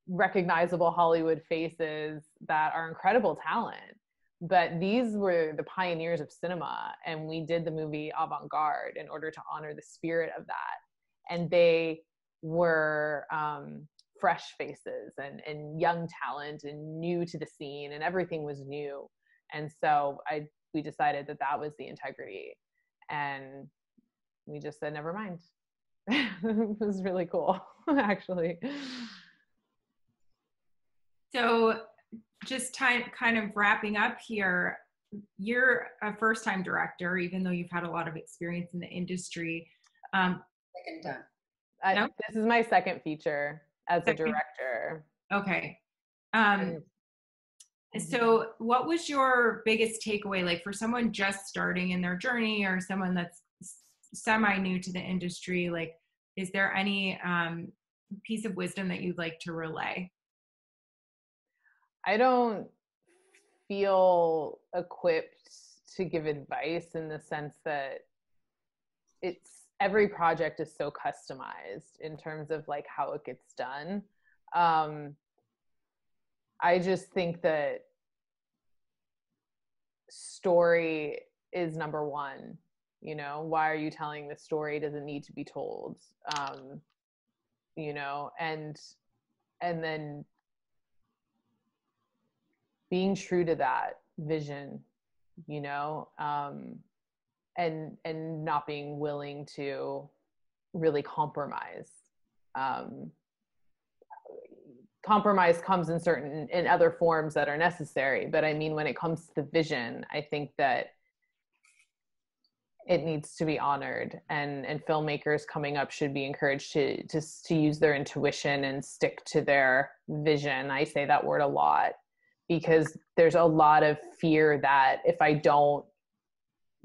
recognizable Hollywood faces that are incredible talent. But these were the pioneers of cinema, and we did the movie Avant Garde in order to honor the spirit of that. And they were um, fresh faces and, and young talent and new to the scene, and everything was new. And so I we decided that that was the integrity, and we just said never mind. it was really cool, actually. So, just time, kind of wrapping up here, you're a first time director, even though you've had a lot of experience in the industry. Um, Second time. I, No? This is my second feature as a director. okay. Um, so, what was your biggest takeaway, like for someone just starting in their journey or someone that's semi new to the industry? Like, is there any um, piece of wisdom that you'd like to relay? I don't feel equipped to give advice in the sense that it's every project is so customized in terms of like how it gets done. Um, I just think that story is number one. You know, why are you telling the story? Does it need to be told? Um, you know, and and then being true to that vision, you know, um, and and not being willing to really compromise. Um, compromise comes in certain in other forms that are necessary but i mean when it comes to the vision i think that it needs to be honored and and filmmakers coming up should be encouraged to to to use their intuition and stick to their vision i say that word a lot because there's a lot of fear that if i don't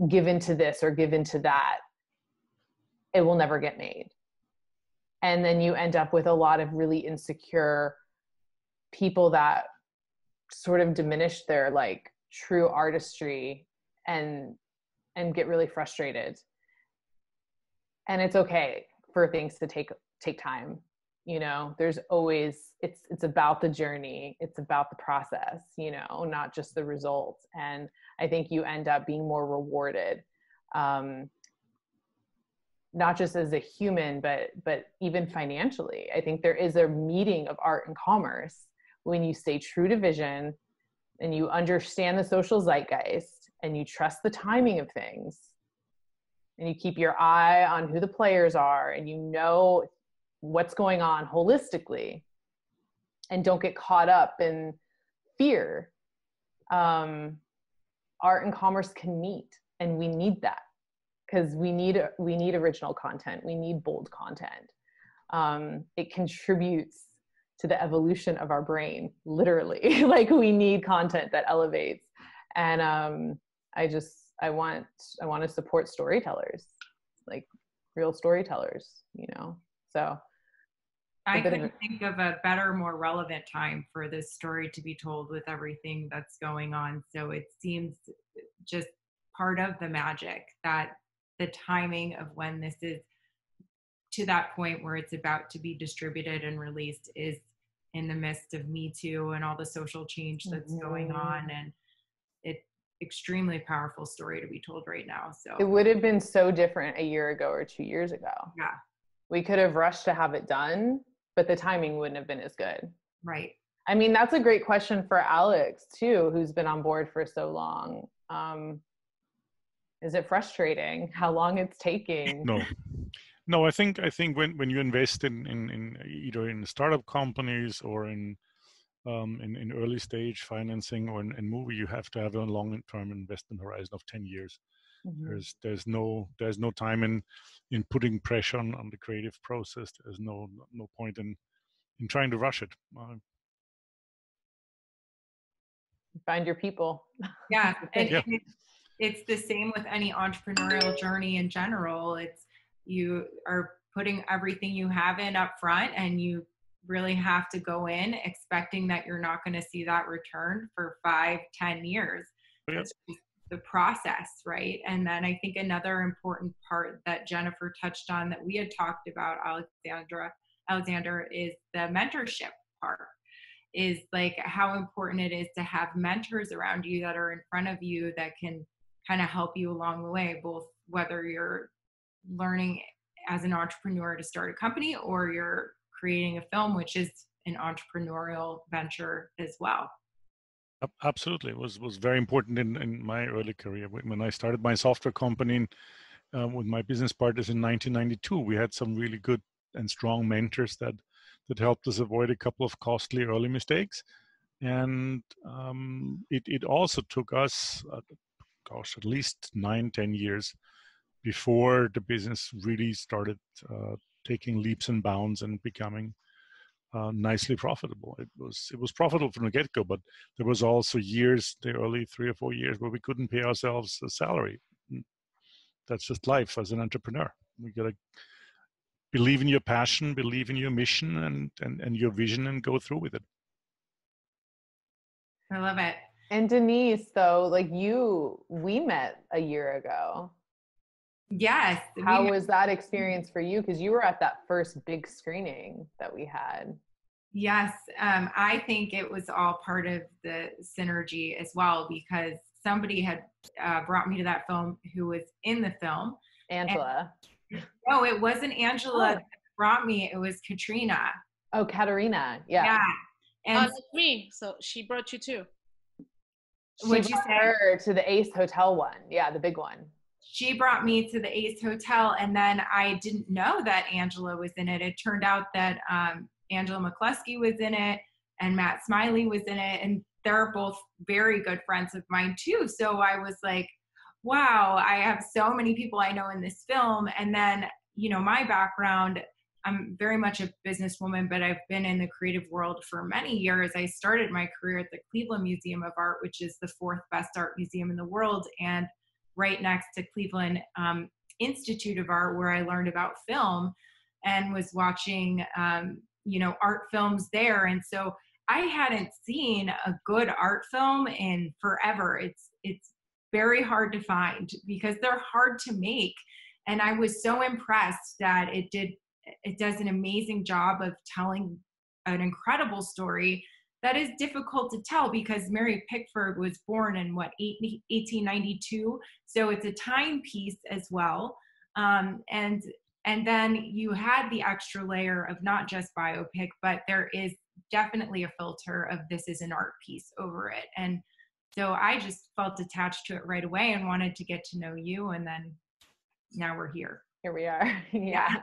give into this or give into that it will never get made. And then you end up with a lot of really insecure people that sort of diminish their like true artistry and and get really frustrated. And it's okay for things to take take time you know there's always it's it's about the journey it's about the process you know not just the results. And i think you end up being more rewarded um not just as a human but but even financially. I think there is a meeting of art and commerce when you stay true to vision and you understand the social zeitgeist and you trust the timing of things and you keep your eye on who the players are and you know what's going on holistically and don't get caught up in fear um, art and commerce can meet and we need that because we need we need original content. We need bold content. Um, it contributes to the evolution of our brain literally. Like we need content that elevates. And um, i just i want i want to support storytellers like real storytellers you know? So I bit of couldn't think of a better, more relevant time for this story to be told with everything that's going on. So it seems just part of the magic that the timing of when this is to that point where it's about to be distributed and released is in the midst of Me Too and all the social change that's going mm-hmm. on. And it extremely powerful story to be told right now. So it would have been so different a year ago or two years ago yeah, we could have rushed to have it done but the timing wouldn't have been as good right. I mean, that's a great question for Alex too, who's been on board for so long. Um, is it frustrating how long it's taking? no no i think i think when when you invest in in, in either in startup companies or in um, in, in early stage financing or in, in movie you have to have a long term investment horizon of 10 years Mhm. there's there's no there's no time in in putting pressure on, on the creative process there's no no point in in trying to rush it uh, find your people. Yeah, and, Yeah. and it's, it's the same with any entrepreneurial journey in general. It's you are putting everything you have in up front, and you really have to go in expecting that you're not going to see that return for five, ten years. Yeah. It's just the process, right? And then I think another important part that Jennifer touched on that we had talked about, Alexandra, Alexander, is the mentorship part is like how important it is to have mentors around you that are in front of you that can kind of help you along the way both whether you're learning as an entrepreneur to start a company or you're creating a film which is an entrepreneurial venture as well Absolutely, it was was very important in, in my early career. When I started my software company um, with my business partners in 1992, we had some really good and strong mentors that that helped us avoid a couple of costly early mistakes. And um, it it also took us, uh, gosh, at least nine ten years before the business really started uh, taking leaps and bounds and becoming uh, nicely profitable. It was it was profitable from the get go, but there was also years, the early three or four years, where we couldn't pay ourselves a salary. Mm, That's just life as an entrepreneur. We gotta believe in your passion, believe in your mission, and and and your vision, and go through with it. i love it And Denise, though, like you, we met a year ago. Yes How met- was that experience for you? Because you were at that first big screening that we had. Yes, um, I think it was all part of the synergy as well because somebody had uh, brought me to that film who was in the film. Angela. No, it wasn't Angela Oh. that brought me, it was Katrina. Oh, Katerina. Yeah. And Uh, me. So she brought you too. She What'd you say? her to the Ace Hotel one. Yeah, the big one. She brought me to the Ace Hotel, and then I didn't know that Angela was in it. It turned out that um, Angela McCluskey was in it, and Matt Smiley was in it, and they're both very good friends of mine too. So I was like, wow, I have so many people I know in this film. And then, you know, my background, I'm very much a businesswoman, but I've been in the creative world for many years. I started my career at the Cleveland Museum of Art, which is the fourth best art museum in the world, and right next to Cleveland um, Institute of Art, where I learned about film and was watching, um, you know, art films there. And so I hadn't seen a good art film in forever. It's it's very hard to find because they're hard to make. And I was so impressed that it did it does an amazing job of telling an incredible story that is difficult to tell because Mary Pickford was born in what 1892, so it's a timepiece as well. Um, and and then you had the extra layer of not just biopic, but there is definitely a filter of this is an art piece over it. And so I just felt attached to it right away and wanted to get to know you. And then now we're here. Here we are. yeah.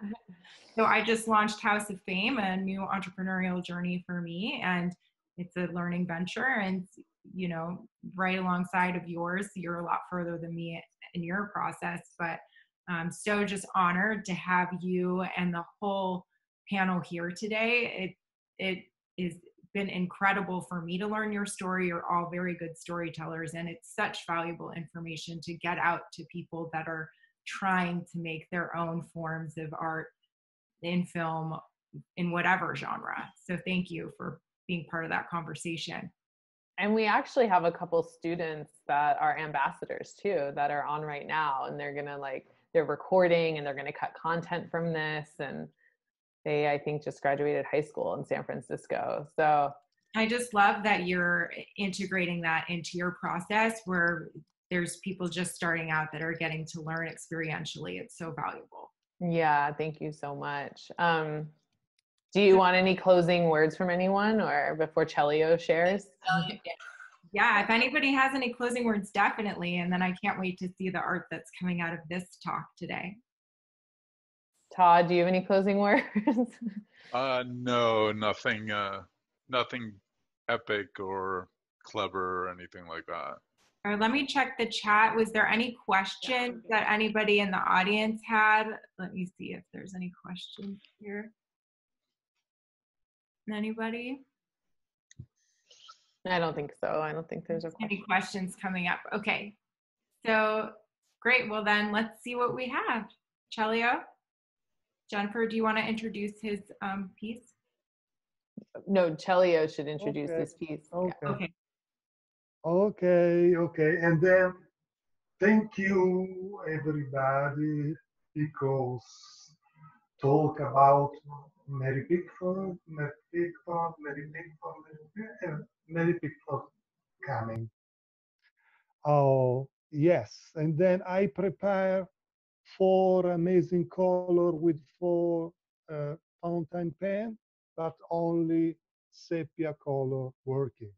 So I just launched House of Fame, a new entrepreneurial journey for me, and it's a learning venture. And you know, right alongside of yours, you're a lot further than me in your process, but I'm so just honored to have you and the whole panel here today. It it is been incredible for me to learn your story. You're all very good storytellers, and it's such valuable information to get out to people that are trying to make their own forms of art in film in whatever genre. So thank you for being part of that conversation. And we actually have a couple students that are ambassadors too that are on right now and they're going to like they're recording and they're going to cut content from this and they I think just graduated high school in San Francisco. So I just love that you're integrating that into your process where there's people just starting out that are getting to learn experientially. It's so valuable. yeah, thank you so much. Um do you want any closing words from anyone or before Celio shares? Yeah, if anybody has any closing words, definitely. And then I can't wait to see the art that's coming out of this talk today. Todd, do you have any closing words? Uh, no, nothing, uh, nothing epic or clever or anything like that. All right, let me check the chat. Was there any questions that anybody in the audience had? Let me see if there's any questions here. Anybody? I don't think so. I don't think there's a question. Any questions coming up? Okay. So great. Well, then let's see what we have. Celio, Jennifer, do you want to introduce his um, piece? No, Celio should introduce Okay. this piece. Yeah. Okay. Okay. Okay, okay. And then thank you everybody because talk about Mary Pickford, Mary Pickford, Mary Pickford, Mary Pickford, Mary Pickford coming. Oh, yes. And then I prepare four amazing color with four uh, fountain pen, but only sepia color working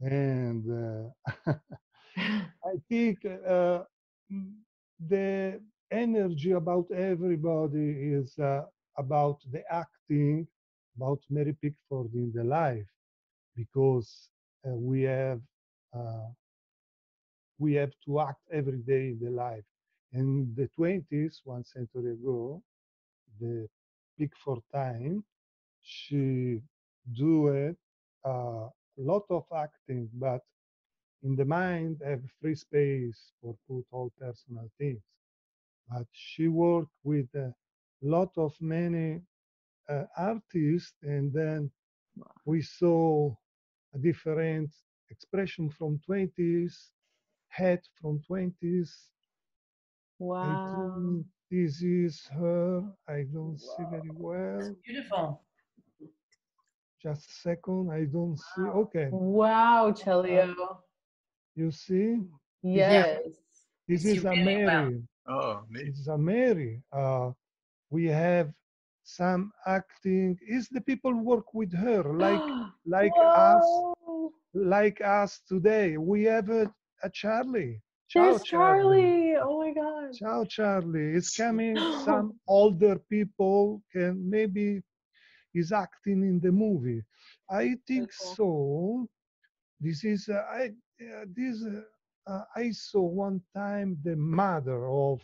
and uh, I think uh, the energy about everybody is uh, about the acting, about Mary Pickford in the life, because uh, we have uh, we have to act every day in the life. In the 20s, one century ago, the Pickford time, she do it uh, lot of acting, but in the mind have free space for put all personal things. But she worked with a lot of many uh, artists, and then we saw a different expression from 20s, head from 20s. Wow. think this is her. I don't see very well. Beautiful. Just a second. I don't see. Okay. Wow, Celio. You see? Yes. This You is a really well. Mary. Oh, neat. It's a Mary. Uh, we have some acting. Is the people work with her like like us like us today? We have a, a Charlie. Ciao, There's Charlie. Oh my God. Ciao, Charlie. It's coming. Some older people can maybe is acting in the movie. I think cool. so. This is uh, I uh, this uh, uh, I saw one time the mother of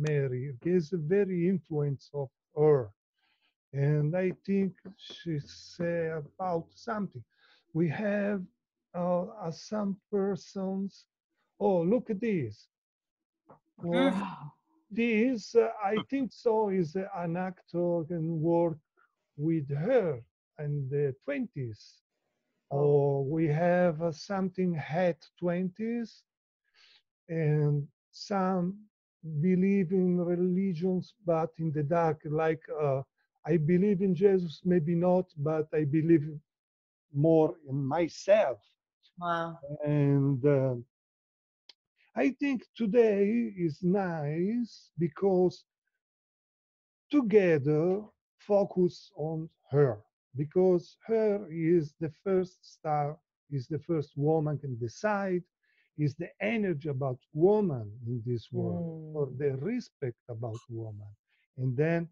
Mary is a very influence of her, and I think she say about something. We have uh, uh, some persons. Oh, look at this. Wow. This, uh, I think so, is uh, an actor can work with her in the 20s. Or we have uh, something at 20s, and some believe in religions, but in the dark, like uh, I believe in Jesus, maybe not, but I believe more in myself. Wow. And uh, I think today is nice because together focus on her because her is the first star, is the first woman can decide, is the energy about woman in this world, or the respect about woman. And then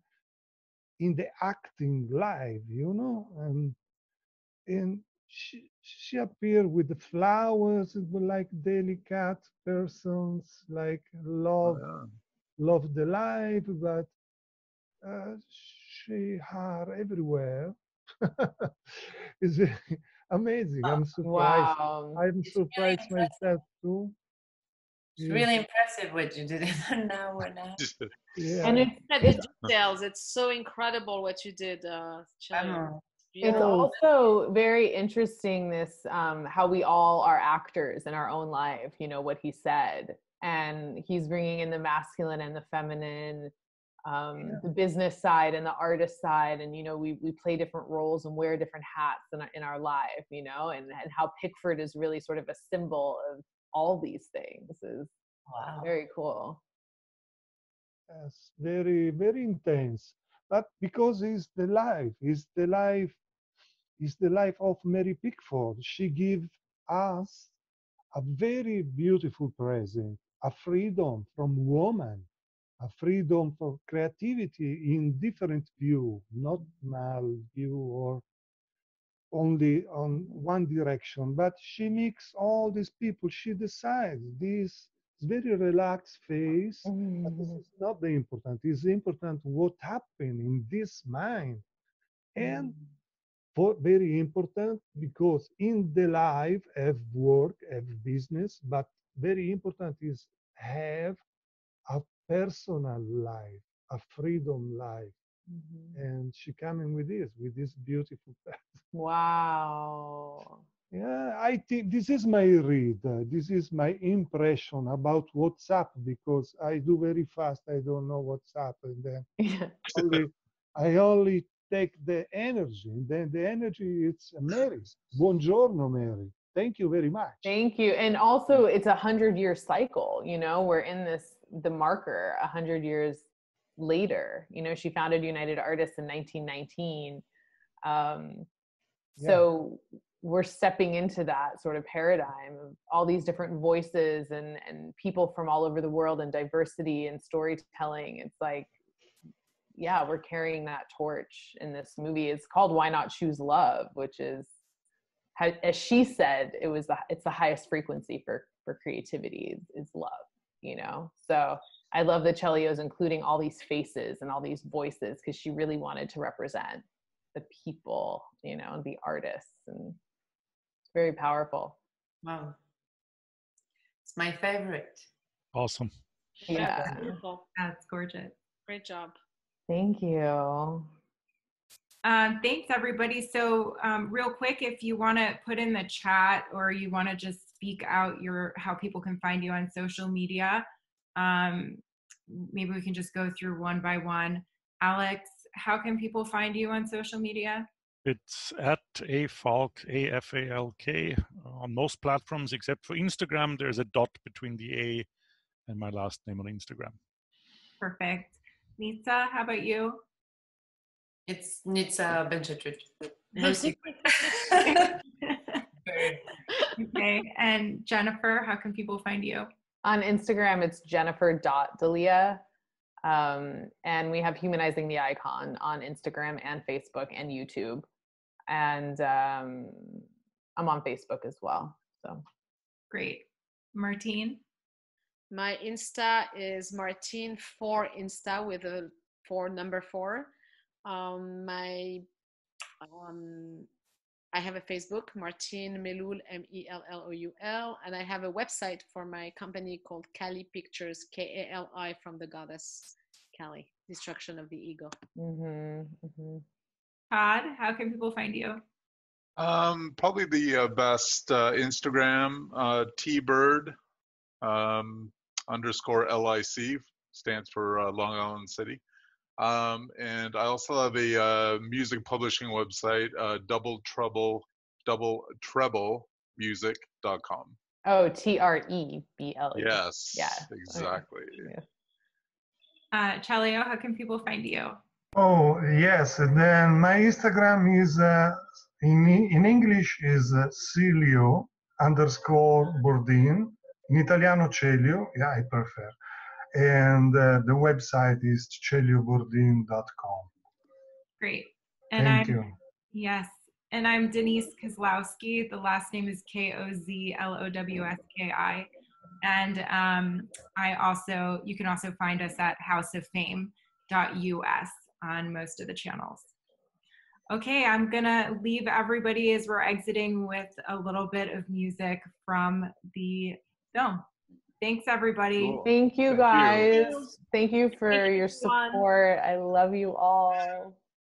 in the acting life, you know, and and she, she appeared with the flowers, it was like delicate persons, like love, love the life, but uh, she are everywhere. it's amazing. I'm surprised. Wow. I'm surprised myself too. It's really impressive what you did now and now. Yeah. And it's Look at the details. It's so incredible what you did, uh, It's Oh. also very interesting this um, how we all are actors in our own life. You know what he said, and he's bringing in the masculine and the feminine, um, the business side and the artist side, and you know we we play different roles and wear different hats in our, in our life. You know, and and how Pickford is really sort of a symbol of all these things is Wow. very cool. Yes, very, very intense. But because it's the life, it's the life, it's the life of Mary Pickford. She gives us a very beautiful present, a freedom from woman, a freedom for creativity in different view, not mal view or only on one direction. But she mix all these people. She decides this very relaxed face. But this mm. is not the important. It's important what happened in this mind. And mm. for very important because in the life have work, have business, but very important is have a personal life, a freedom life. Mhm. And she coming with this, with this beautiful person. Wow. Yeah, I think this is my read. uh, This is my impression about WhatsApp because I do very fast. I don't know WhatsApp, and then Yeah. only, I only take the energy. And then the energy it's Mary. Buongiorno, Mary. Thank you very much. Thank you. And also, it's a hundred year cycle. You know, we're in this the marker a hundred years later. You know, she founded United Artists in 1919. Um, Yeah. so we're stepping into that sort of paradigm of all these different voices and and people from all over the world and diversity and storytelling. It's like, yeah, we're carrying that torch in this movie. It's called Why Not Choose Love, which is how, as she said, it was the it's the highest frequency for for creativity is, is love. You know, so I love the Celio's including all these faces and all these voices because she really wanted to represent the people, you know, and the artists, and it's very powerful. Wow. It's my favorite. Awesome. Yeah. Beautiful. That's gorgeous. Great job. Thank you. Um, thanks, everybody. So, um, real quick, if you want to put in the chat or you want to just speak out your how people can find you on social media, um, maybe we can just go through one by one. Alex, how can people find you on social media? It's at a falk a f a l k on most platforms except for Instagram. There's a dot between the a and my last name on Instagram. Perfect. Nitsa, how about you? It's Nitsa Benchetrit. No secret. Very- okay. And Jennifer, how can people find you? On Instagram, it's jennifer.dalia. Um, and we have Humanizing the Icon on Instagram and Facebook and YouTube. And um, I'm on Facebook as well. So Great. Martine? My Insta is Martine for Insta with a four number four. Um, my um, I have a Facebook, Martine Melloul, M E L L O U L, and I have a website for my company called Kali Pictures, K A L I from the goddess Kali, destruction of the ego. mhm, mhm. Todd, how can people find you? Um, probably the uh, best uh, Instagram, uh, T-Bird um, underscore LIC stands for uh, Long Island City. Um, and I also have a uh, music publishing website, uh, Double Trouble, Double Treble Music.com. oh, T R E B L E. Yes, Yeah. exactly. Yeah. Uh, Celio, how can people find you? Oh yes, then my Instagram is uh, in in English is uh, Cilio underscore Bordin. In Italiano Celio, yeah, I prefer. And uh, the website is celiobordin.com. Great. And Thank I'm you. yes, and I'm Denise Kozlowski. The last name is K O Z L O W S K I. And um, I also you can also find us at houseoffame.us on most of the channels. Okay, I'm gonna leave everybody as we're exiting with a little bit of music from the film. Thanks, everybody. Cool. Thank you Thank you. guys. Thank you for Thank your everyone. support. I love you all.